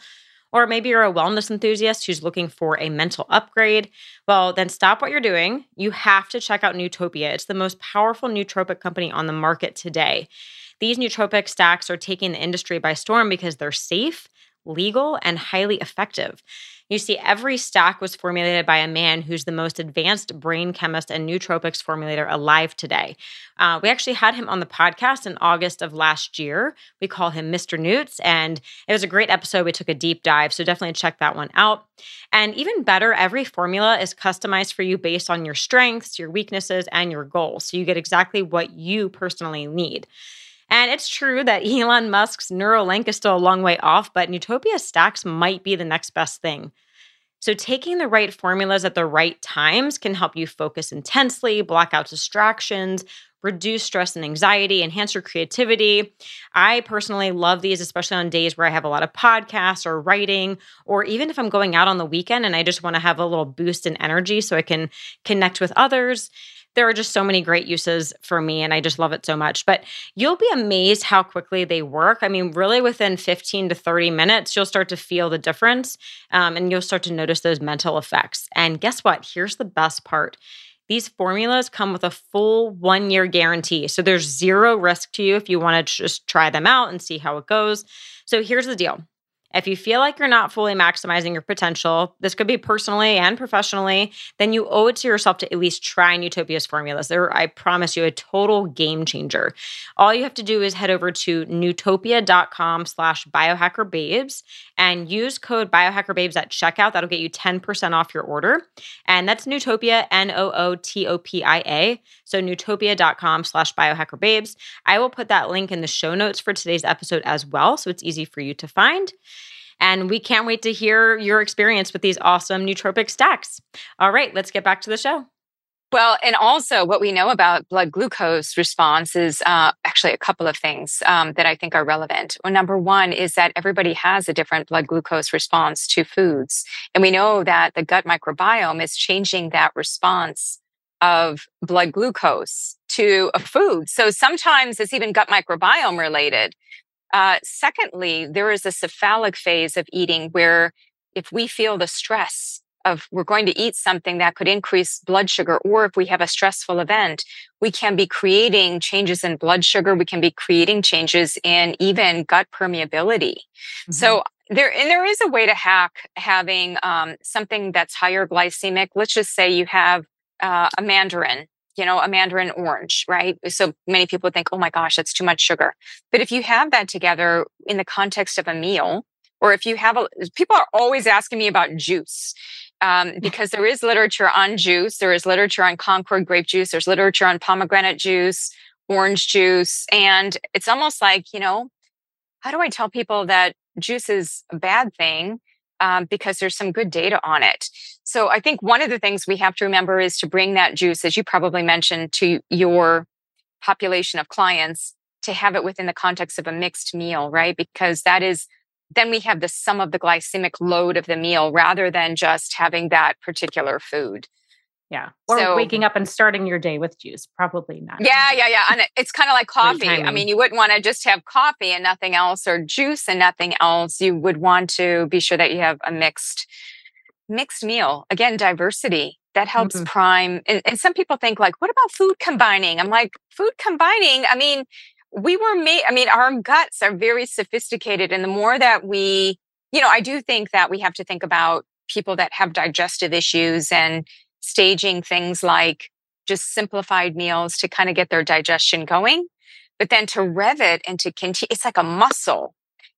or maybe you're a wellness enthusiast who's looking for a mental upgrade, well, then stop what you're doing. You have to check out Nootopia. It's the most powerful nootropic company on the market today. These nootropic stacks are taking the industry by storm because they're safe, legal, and highly effective. You see, every stack was formulated by a man who's the most advanced brain chemist and nootropics formulator alive today. Uh, we actually had him on the podcast in August of last year. We call him Mr. Newts, and it was a great episode. We took a deep dive, so definitely check that one out. And even better, every formula is customized for you based on your strengths, your weaknesses, and your goals. So you get exactly what you personally need. And it's true that Elon Musk's Neuralink is still a long way off, but Nootopia stacks might be the next best thing. So, taking the right formulas at the right times can help you focus intensely, block out distractions, reduce stress and anxiety, enhance your creativity. I personally love these, especially on days where I have a lot of podcasts or writing, or even if I'm going out on the weekend and I just want to have a little boost in energy so I can connect with others there are just so many great uses for me and I just love it so much. But you'll be amazed how quickly they work. I mean, really within 15 to 30 minutes, you'll start to feel the difference um, and you'll start to notice those mental effects. And guess what? Here's the best part. These formulas come with a full one year guarantee. So there's zero risk to you if you want to just try them out and see how it goes. So here's the deal if you feel like you're not fully maximizing your potential, this could be personally and professionally, then you owe it to yourself to at least try Nootopia's formulas. They're, I promise you, a total game changer. All you have to do is head over to nootopia.com slash biohackerbabes and use code biohackerbabes at checkout. That'll get you 10% off your order. And that's Nootopia, N-O-O-T-O-P-I-A. So nootopia.com slash biohackerbabes. I will put that link in the show notes for today's episode as well, so it's easy for you to find. And we can't wait to hear your experience with these awesome nootropic stacks. All right, let's get back to the show. Well, and also what we know about blood glucose response is uh, actually a couple of things um, that I think are relevant. Well, number one is that everybody has a different blood glucose response to foods. And we know that the gut microbiome is changing that response of blood glucose to a food. So sometimes it's even gut microbiome related. Uh, secondly, there is a cephalic phase of eating where if we feel the stress of we're going to eat something that could increase blood sugar, or if we have a stressful event, we can be creating changes in blood sugar. We can be creating changes in even gut permeability. Mm-hmm. So there, and there is a way to hack having um, something that's higher glycemic. Let's just say you have uh, a mandarin you know, a mandarin orange, right? So many people think, oh my gosh, that's too much sugar. But if you have that together in the context of a meal, or if you have a, people are always asking me about juice um, because there is literature on juice. There is literature on Concord grape juice. There's literature on pomegranate juice, orange juice. And it's almost like, you know, how do I tell people that juice is a bad thing? Um, because there's some good data on it. So I think one of the things we have to remember is to bring that juice, as you probably mentioned, to your population of clients to have it within the context of a mixed meal, right? Because that is then we have the sum of the glycemic load of the meal rather than just having that particular food. Yeah. Or so, waking up and starting your day with juice. Probably not. Yeah, yeah, yeah. And it's kind of like coffee. I mean, you wouldn't want to just have coffee and nothing else or juice and nothing else. You would want to be sure that you have a mixed mixed meal. Again, diversity. That helps mm-hmm. prime. And, and some people think like, what about food combining? I'm like, food combining, I mean, we were made, I mean, our guts are very sophisticated. And the more that we, you know, I do think that we have to think about people that have digestive issues and staging things like just simplified meals to kind of get their digestion going. But then to rev it and to continue, it's like a muscle.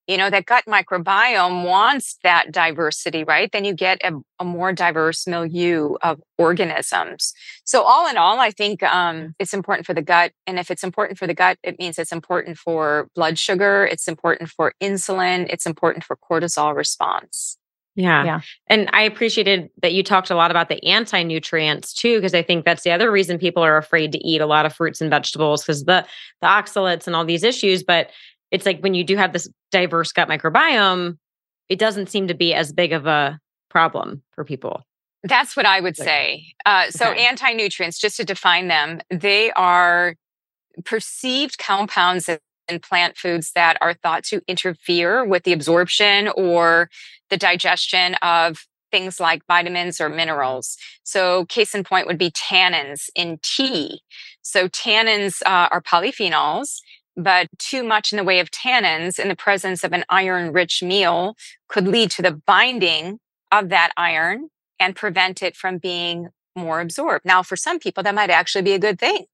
You know, that gut microbiome wants that diversity, right? Then you get a, a more diverse milieu of organisms. So, all in all, I think um, it's important for the gut. And if it's important for the gut, it means it's important for blood sugar, it's important for insulin, it's important for cortisol response. Yeah. yeah. And I appreciated that you talked a lot about the anti nutrients too, because I think that's the other reason people are afraid to eat a lot of fruits and vegetables because the, the oxalates and all these issues. But it's like when you do have this diverse gut microbiome, it doesn't seem to be as big of a problem for people. That's what I would say. Uh, so, okay. anti nutrients, just to define them, they are perceived compounds in plant foods that are thought to interfere with the absorption or the digestion of things like vitamins or minerals. So, case in point would be tannins in tea. So, tannins uh, are polyphenols, but too much in the way of tannins in the presence of an iron rich meal could lead to the binding of that iron and prevent it from being more absorbed. Now, for some people, that might actually be a good thing.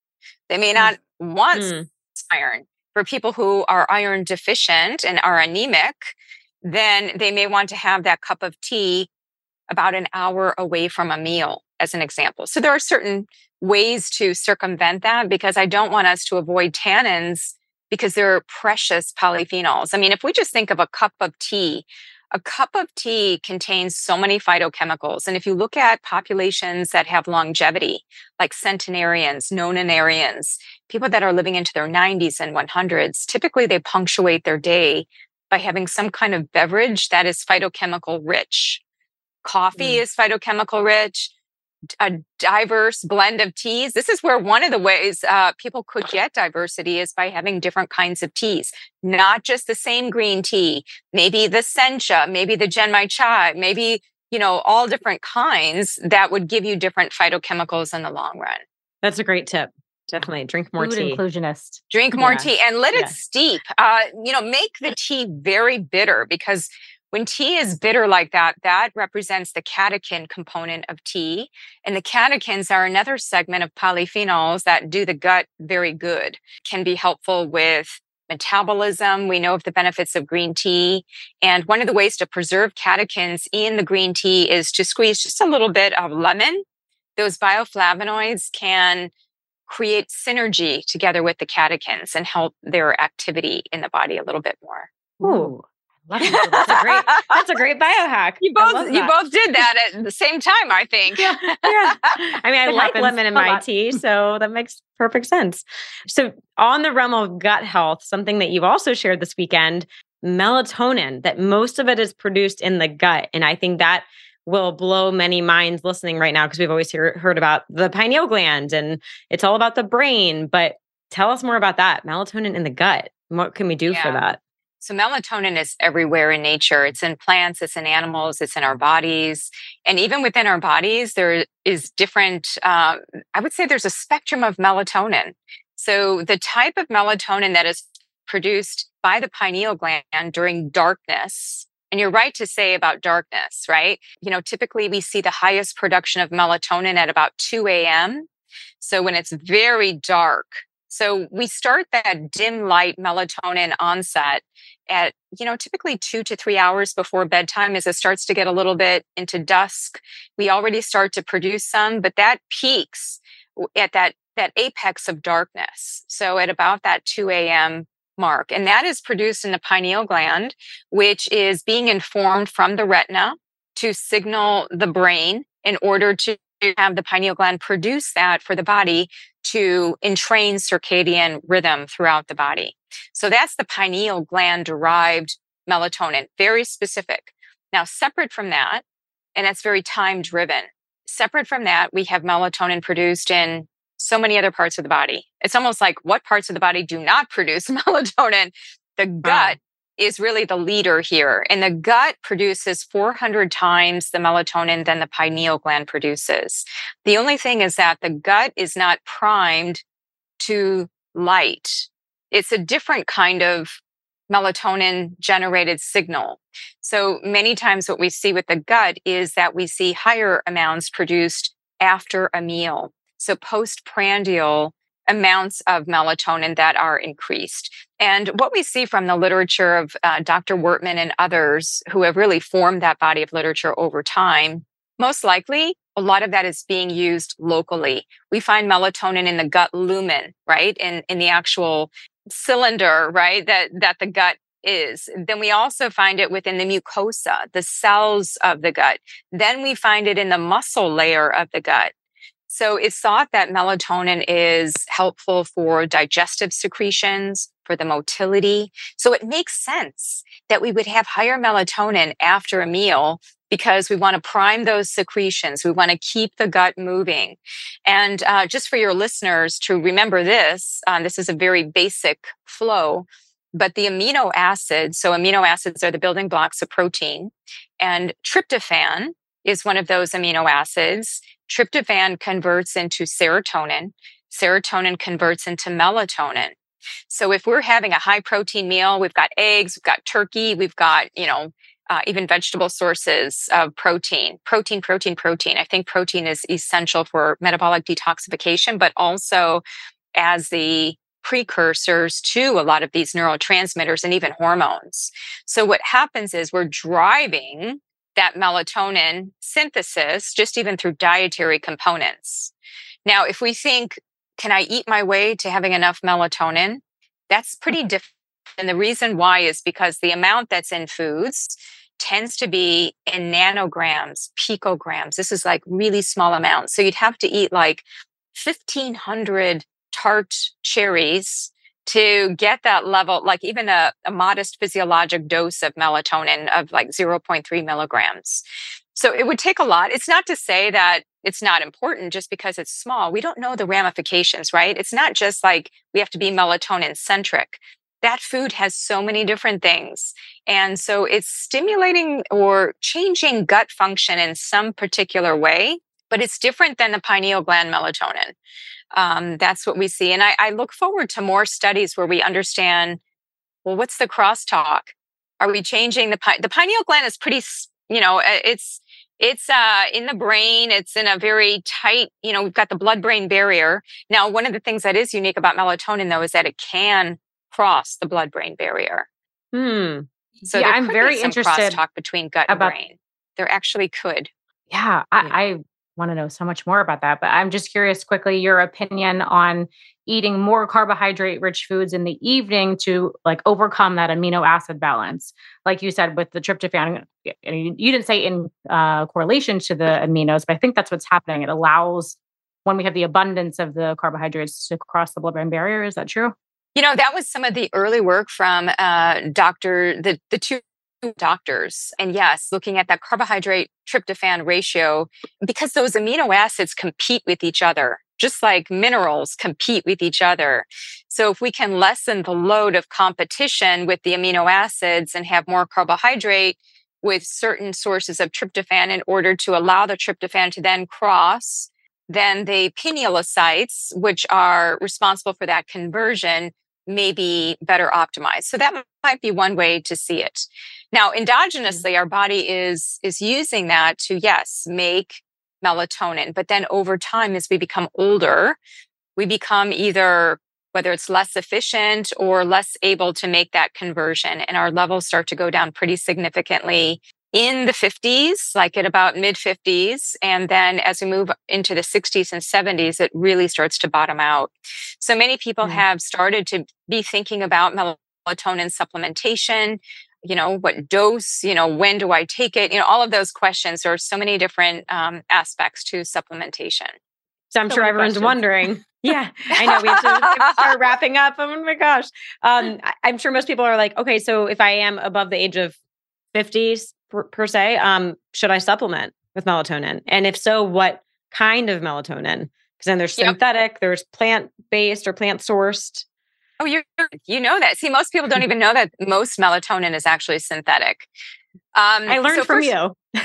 They may mm. not mm. want mm. iron, for people who are iron deficient and are anemic, then they may want to have that cup of tea about an hour away from a meal, as an example. So there are certain ways to circumvent that because I don't want us to avoid tannins because they're precious polyphenols. I mean, if we just think of a cup of tea, a cup of tea contains so many phytochemicals. And if you look at populations that have longevity, like centenarians, nonenarians, people that are living into their 90s and 100s, typically they punctuate their day by having some kind of beverage that is phytochemical rich. Coffee mm. is phytochemical rich a diverse blend of teas. This is where one of the ways uh, people could get diversity is by having different kinds of teas, not just the same green tea, maybe the sencha, maybe the genmaicha, maybe, you know, all different kinds that would give you different phytochemicals in the long run. That's a great tip. Definitely drink more Food tea. Inclusionist. Drink more yeah. tea and let yeah. it steep. Uh, you know, make the tea very bitter because when tea is bitter like that, that represents the catechin component of tea. And the catechins are another segment of polyphenols that do the gut very good, can be helpful with metabolism. We know of the benefits of green tea. And one of the ways to preserve catechins in the green tea is to squeeze just a little bit of lemon. Those bioflavonoids can create synergy together with the catechins and help their activity in the body a little bit more. Ooh, that's a great. That's a great biohack. You both you both did that at the same time, I think. yeah. I mean, I it like lemon in my tea, so that makes perfect sense. So, on the realm of gut health, something that you've also shared this weekend, melatonin. That most of it is produced in the gut, and I think that will blow many minds listening right now because we've always hear, heard about the pineal gland and it's all about the brain. But tell us more about that melatonin in the gut. What can we do yeah. for that? So, melatonin is everywhere in nature. It's in plants, it's in animals, it's in our bodies. And even within our bodies, there is different, uh, I would say there's a spectrum of melatonin. So, the type of melatonin that is produced by the pineal gland during darkness, and you're right to say about darkness, right? You know, typically we see the highest production of melatonin at about 2 a.m. So, when it's very dark, so we start that dim light melatonin onset at, you know, typically two to three hours before bedtime as it starts to get a little bit into dusk. We already start to produce some, but that peaks at that, that apex of darkness. So at about that 2 a.m. mark. And that is produced in the pineal gland, which is being informed from the retina to signal the brain in order to have the pineal gland produce that for the body to entrain circadian rhythm throughout the body. So that's the pineal gland derived melatonin, very specific. Now, separate from that, and that's very time driven. Separate from that, we have melatonin produced in so many other parts of the body. It's almost like what parts of the body do not produce melatonin? The gut is really the leader here. And the gut produces 400 times the melatonin than the pineal gland produces. The only thing is that the gut is not primed to light. It's a different kind of melatonin generated signal. So many times what we see with the gut is that we see higher amounts produced after a meal. So postprandial amounts of melatonin that are increased. And what we see from the literature of uh, Dr. Wurtman and others who have really formed that body of literature over time, most likely a lot of that is being used locally. We find melatonin in the gut lumen, right? In, in the actual cylinder, right? That, that the gut is. Then we also find it within the mucosa, the cells of the gut. Then we find it in the muscle layer of the gut. So it's thought that melatonin is helpful for digestive secretions, for the motility. So it makes sense that we would have higher melatonin after a meal because we want to prime those secretions. We want to keep the gut moving. And uh, just for your listeners to remember this, um, this is a very basic flow. But the amino acids, so amino acids are the building blocks of protein, and tryptophan is one of those amino acids. Tryptophan converts into serotonin. Serotonin converts into melatonin. So if we're having a high protein meal, we've got eggs, we've got turkey, we've got, you know, uh, even vegetable sources of protein, protein, protein, protein. I think protein is essential for metabolic detoxification, but also as the precursors to a lot of these neurotransmitters and even hormones. So what happens is we're driving that melatonin synthesis just even through dietary components. Now, if we think, can I eat my way to having enough melatonin? That's mm. pretty different. And the reason why is because the amount that's in foods tends to be in nanograms, picograms. This is like really small amounts. So you'd have to eat like 1500 tart cherries to get that level, like even a, a modest physiologic dose of melatonin of like 0.3 milligrams. So it would take a lot. It's not to say that it's not important just because it's small. We don't know the ramifications, right? It's not just like we have to be melatonin centric. That food has so many different things. And so it's stimulating or changing gut function in some particular way, but it's different than the pineal gland melatonin. Um, that's what we see. And I, I look forward to more studies where we understand well, what's the crosstalk? Are we changing the the pineal gland is pretty, you know, it's it's uh, in the brain. It's in a very tight, you know, we've got the blood brain barrier. Now, one of the things that is unique about melatonin, though, is that it can cross the blood brain barrier. Hmm. So yeah, I'm very interested. Talk between gut about, and brain. There actually could. Yeah, I, I want to know so much more about that. But I'm just curious, quickly, your opinion on eating more carbohydrate rich foods in the evening to like overcome that amino acid balance like you said with the tryptophan you didn't say in uh, correlation to the aminos but i think that's what's happening it allows when we have the abundance of the carbohydrates to cross the blood brain barrier is that true you know that was some of the early work from uh, dr the, the two doctors. And yes, looking at that carbohydrate tryptophan ratio, because those amino acids compete with each other just like minerals compete with each other. So if we can lessen the load of competition with the amino acids and have more carbohydrate with certain sources of tryptophan in order to allow the tryptophan to then cross, then the pinealocytes, which are responsible for that conversion, may be better optimized. So that might be one way to see it. Now, endogenously, our body is, is using that to, yes, make melatonin. But then over time, as we become older, we become either whether it's less efficient or less able to make that conversion. And our levels start to go down pretty significantly in the 50s, like at about mid 50s. And then as we move into the 60s and 70s, it really starts to bottom out. So many people mm-hmm. have started to be thinking about melatonin supplementation you know what dose you know when do i take it you know all of those questions there are so many different um, aspects to supplementation so i'm so sure everyone's questions. wondering yeah i know we have, to, we have, to, start wrapping up oh my gosh um, I, am sure most people are like okay so if i am above the age of 50s per, per se um, should i supplement with melatonin and if so what kind of melatonin because then there's synthetic yep. there's plant-based or plant sourced Oh, you you know that. See, most people don't even know that most melatonin is actually synthetic. Um, I learned so from first, you.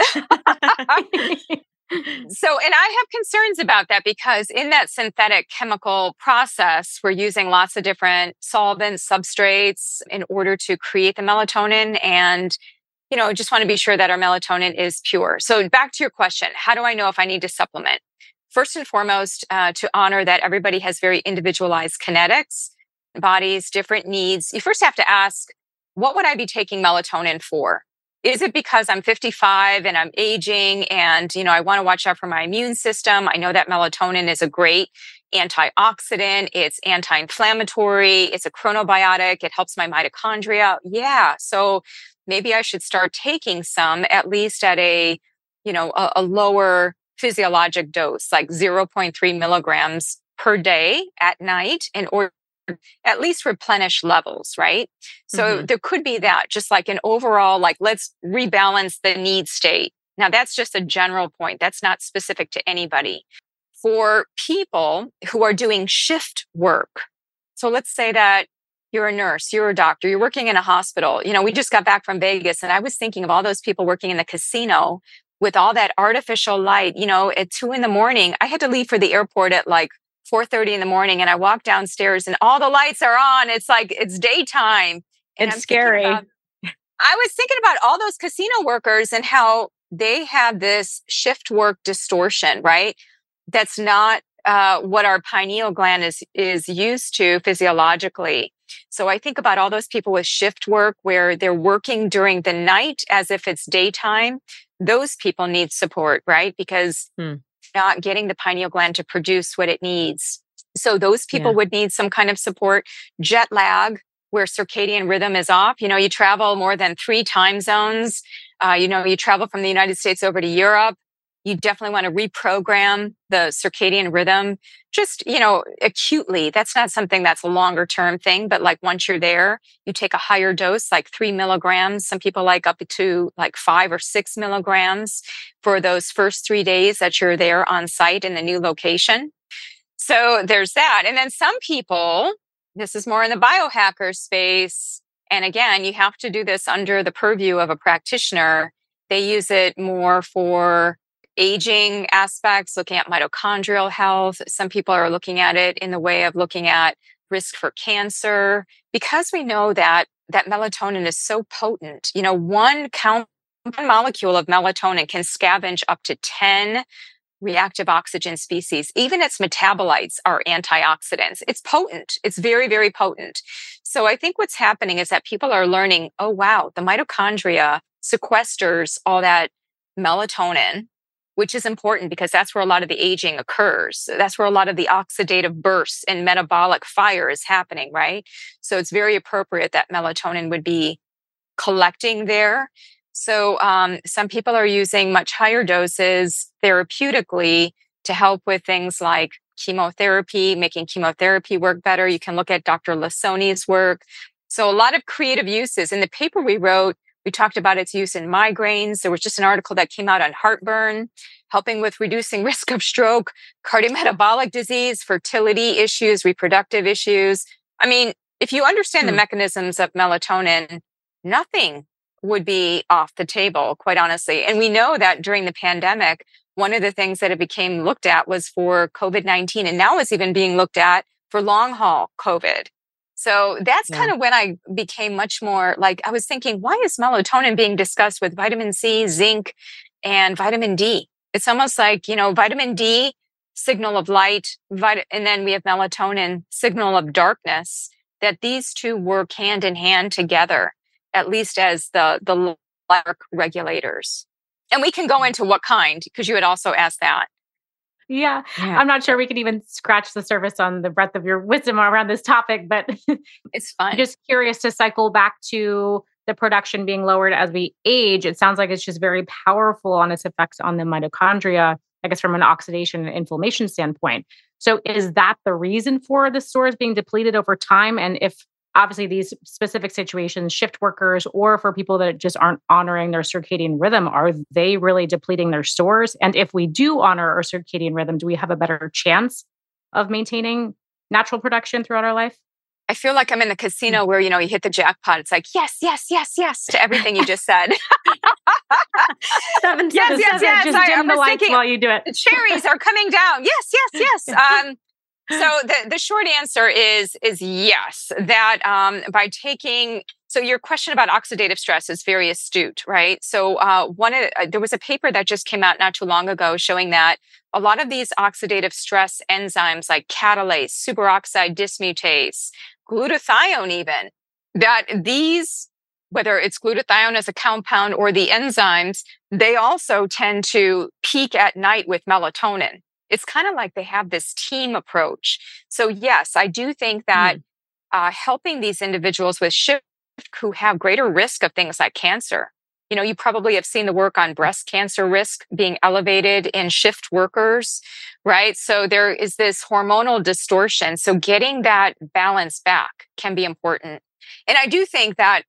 so, and I have concerns about that because in that synthetic chemical process, we're using lots of different solvents, substrates in order to create the melatonin. And, you know, just want to be sure that our melatonin is pure. So, back to your question how do I know if I need to supplement? First and foremost, uh, to honor that everybody has very individualized kinetics bodies, different needs, you first have to ask, what would I be taking melatonin for? Is it because I'm 55 and I'm aging and, you know, I want to watch out for my immune system? I know that melatonin is a great antioxidant. It's anti-inflammatory. It's a chronobiotic. It helps my mitochondria. Yeah. So maybe I should start taking some at least at a, you know, a, a lower physiologic dose, like 0.3 milligrams per day at night in order at least replenish levels, right? So mm-hmm. there could be that, just like an overall, like, let's rebalance the need state. Now, that's just a general point. That's not specific to anybody. For people who are doing shift work, so let's say that you're a nurse, you're a doctor, you're working in a hospital. You know, we just got back from Vegas and I was thinking of all those people working in the casino with all that artificial light. You know, at two in the morning, I had to leave for the airport at like 4:30 in the morning and I walk downstairs and all the lights are on. It's like it's daytime. And it's scary. About, I was thinking about all those casino workers and how they have this shift work distortion, right? That's not uh, what our pineal gland is is used to physiologically. So I think about all those people with shift work where they're working during the night as if it's daytime. Those people need support, right? Because hmm not getting the pineal gland to produce what it needs. So those people yeah. would need some kind of support. Jet lag, where circadian rhythm is off. You know, you travel more than three time zones. uh, you know, you travel from the United States over to Europe, you definitely want to reprogram the circadian rhythm just you know acutely. That's not something that's a longer term thing but like once you're there you take a higher dose like three milligrams. Some people like up to like five or six milligrams for those first three days that you're there on site in the new location. So there's that. And then some people this is more in the biohacker space and again you have to do this under the purview of a practitioner. They use it more for aging aspects, looking at mitochondrial health. Some people are looking at it in the way of looking at risk for cancer because we know that that melatonin is so potent. You know, one count one molecule of melatonin can scavenge up to 10 reactive oxygen species. Even its metabolites are antioxidants. It's potent. It's very, very potent. So I think what's happening is that people are learning, oh, wow, the mitochondria sequesters all that melatonin which is important because that's where a lot of the aging occurs. That's where a lot of the oxidative bursts and metabolic fire is happening, right? So it's very appropriate that melatonin would be collecting there. So um, some people are using much higher doses therapeutically to help with things like chemotherapy, making chemotherapy work better. You can look at Dr. Lissoni's work. So a lot of creative uses. In the paper we wrote, we talked about its use in migraines. There was just an article that came out on heartburn, helping with reducing risk of stroke, cardiometabolic disease, fertility issues, reproductive issues. I mean, if you understand hmm. the mechanisms of melatonin, nothing would be off the table, quite honestly. And we know that during the pandemic, one of the things that it became looked at was for COVID 19, and now it's even being looked at for long haul COVID. So that's yeah. kind of when I became much more like I was thinking, why is melatonin being discussed with vitamin C, zinc, and vitamin D? It's almost like, you know, vitamin D, signal of light, vit- and then we have melatonin, signal of darkness, that these two work hand in hand together, at least as the, the regulators. And we can go mm. into what kind, because you had also asked that. Yeah. yeah. I'm not sure we can even scratch the surface on the breadth of your wisdom around this topic, but it's fun. just curious to cycle back to the production being lowered as we age. It sounds like it's just very powerful on its effects on the mitochondria, I guess from an oxidation and inflammation standpoint. So is that the reason for the stores being depleted over time? And if obviously these specific situations shift workers or for people that just aren't honoring their circadian rhythm are they really depleting their stores and if we do honor our circadian rhythm do we have a better chance of maintaining natural production throughout our life I feel like I'm in the casino where, you know, you hit the jackpot. It's like, yes, yes, yes, yes to everything you just said. seven, yes, seven, yes, yes. Just I, dim I the lights thinking, while you do it. The cherries are coming down. Yes, yes, yes. Um, so the, the short answer is is yes that um, by taking so your question about oxidative stress is very astute right? So uh, one of, uh, there was a paper that just came out not too long ago showing that a lot of these oxidative stress enzymes like catalase superoxide dismutase glutathione even that these whether it's glutathione as a compound or the enzymes they also tend to peak at night with melatonin it's kind of like they have this team approach. So, yes, I do think that mm. uh, helping these individuals with shift who have greater risk of things like cancer. You know, you probably have seen the work on breast cancer risk being elevated in shift workers, right? So there is this hormonal distortion. So getting that balance back can be important. And I do think that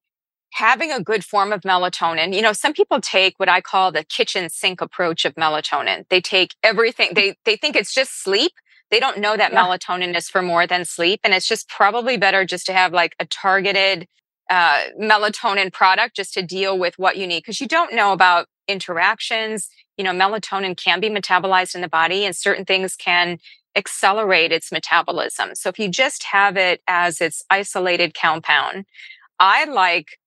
having a good form of melatonin you know some people take what i call the kitchen sink approach of melatonin. They take everything they they think it's just sleep. They don't know that yeah. melatonin is for more than sleep and it's just probably better just to have like a targeted uh, melatonin product just to deal with what you need because you don't know about interactions. You know melatonin can be metabolized in the body and certain things can accelerate its metabolism. So if you just have it as its isolated compound i like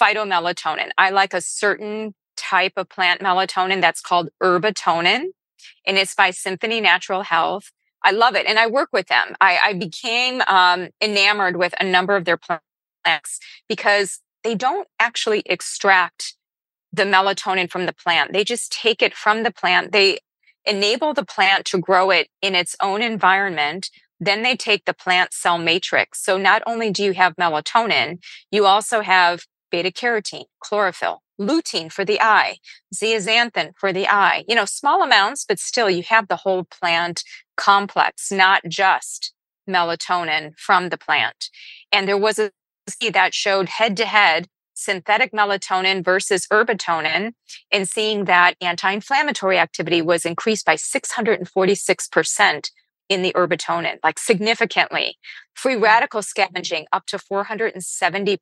phytomelatonin. I like a certain type of plant melatonin that's called herbatonin, and it's by Symphony Natural Health. I love it, and I work with them. I, I became um, enamored with a number of their plants because they don't actually extract the melatonin from the plant. They just take it from the plant. They enable the plant to grow it in its own environment. Then they take the plant cell matrix. So not only do you have melatonin, you also have beta carotene, chlorophyll, lutein for the eye, zeaxanthin for the eye. You know, small amounts, but still you have the whole plant complex, not just melatonin from the plant. And there was a study that showed head to head synthetic melatonin versus herbatonin and seeing that anti-inflammatory activity was increased by 646% in the herbatonin, like significantly. Free hmm. radical scavenging up to 470%,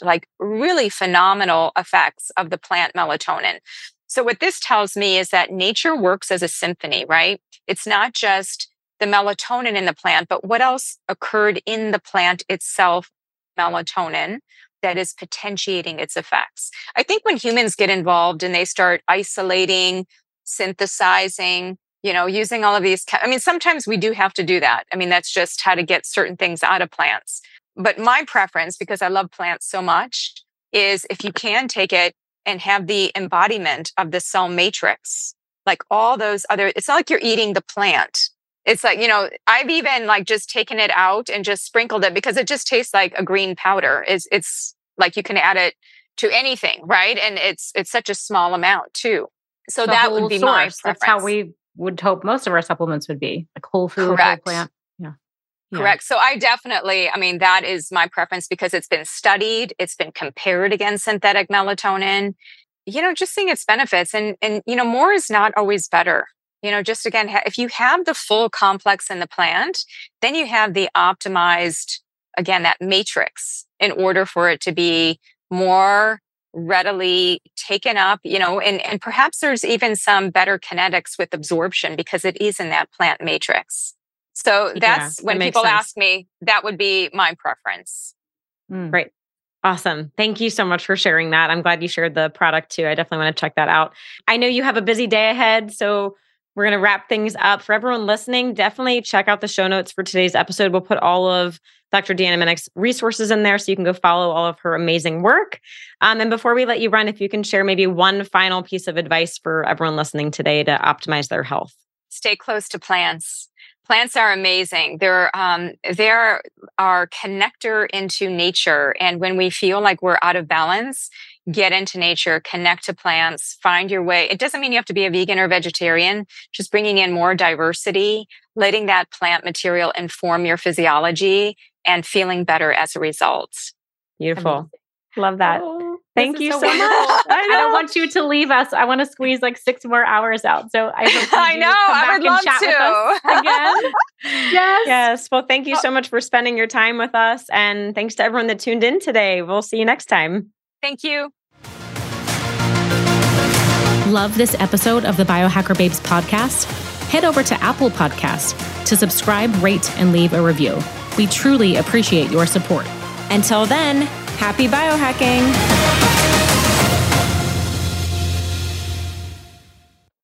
like really phenomenal effects of the plant melatonin. So, what this tells me is that nature works as a symphony, right? It's not just the melatonin in the plant, but what else occurred in the plant itself, melatonin, that is potentiating its effects. I think when humans get involved and they start isolating, synthesizing, you know, using all of these, I mean, sometimes we do have to do that. I mean, that's just how to get certain things out of plants. But my preference, because I love plants so much, is if you can take it and have the embodiment of the cell matrix, like all those other, it's not like you're eating the plant. It's like, you know, I've even like just taken it out and just sprinkled it because it just tastes like a green powder. It's, it's like you can add it to anything, right? And it's, it's such a small amount too. So the that would be source. my preference. That's how we would hope most of our supplements would be like whole food, Correct. whole plant. Yeah. yeah. Correct. So I definitely, I mean, that is my preference because it's been studied, it's been compared against synthetic melatonin. You know, just seeing its benefits, and and you know, more is not always better. You know, just again, if you have the full complex in the plant, then you have the optimized, again, that matrix in order for it to be more readily taken up, you know, and, and perhaps there's even some better kinetics with absorption because it is in that plant matrix. So that's yeah, when people sense. ask me, that would be my preference. Mm. Great. Awesome. Thank you so much for sharing that. I'm glad you shared the product too. I definitely want to check that out. I know you have a busy day ahead. So we're going to wrap things up. For everyone listening, definitely check out the show notes for today's episode. We'll put all of Dr. Deanna Minich's resources in there so you can go follow all of her amazing work. Um, and before we let you run, if you can share maybe one final piece of advice for everyone listening today to optimize their health. Stay close to plants. Plants are amazing. They're um, they're our connector into nature, and when we feel like we're out of balance, get into nature, connect to plants, find your way. It doesn't mean you have to be a vegan or vegetarian, just bringing in more diversity, letting that plant material inform your physiology and feeling better as a result. Beautiful. Love that. Oh, Thank you so, so much. I, I, don't want you to leave us. I want to squeeze like six more hours out. So I hope I know. I would love to. again. yes. Yes. Well, thank you so much for spending your time with us. And thanks to everyone that tuned in today. We'll see you next time. Thank you. Love this episode of the Biohacker Babes podcast? Head over to Apple Podcast to subscribe, rate, and leave a review. We truly appreciate your support. Until then, happy biohacking.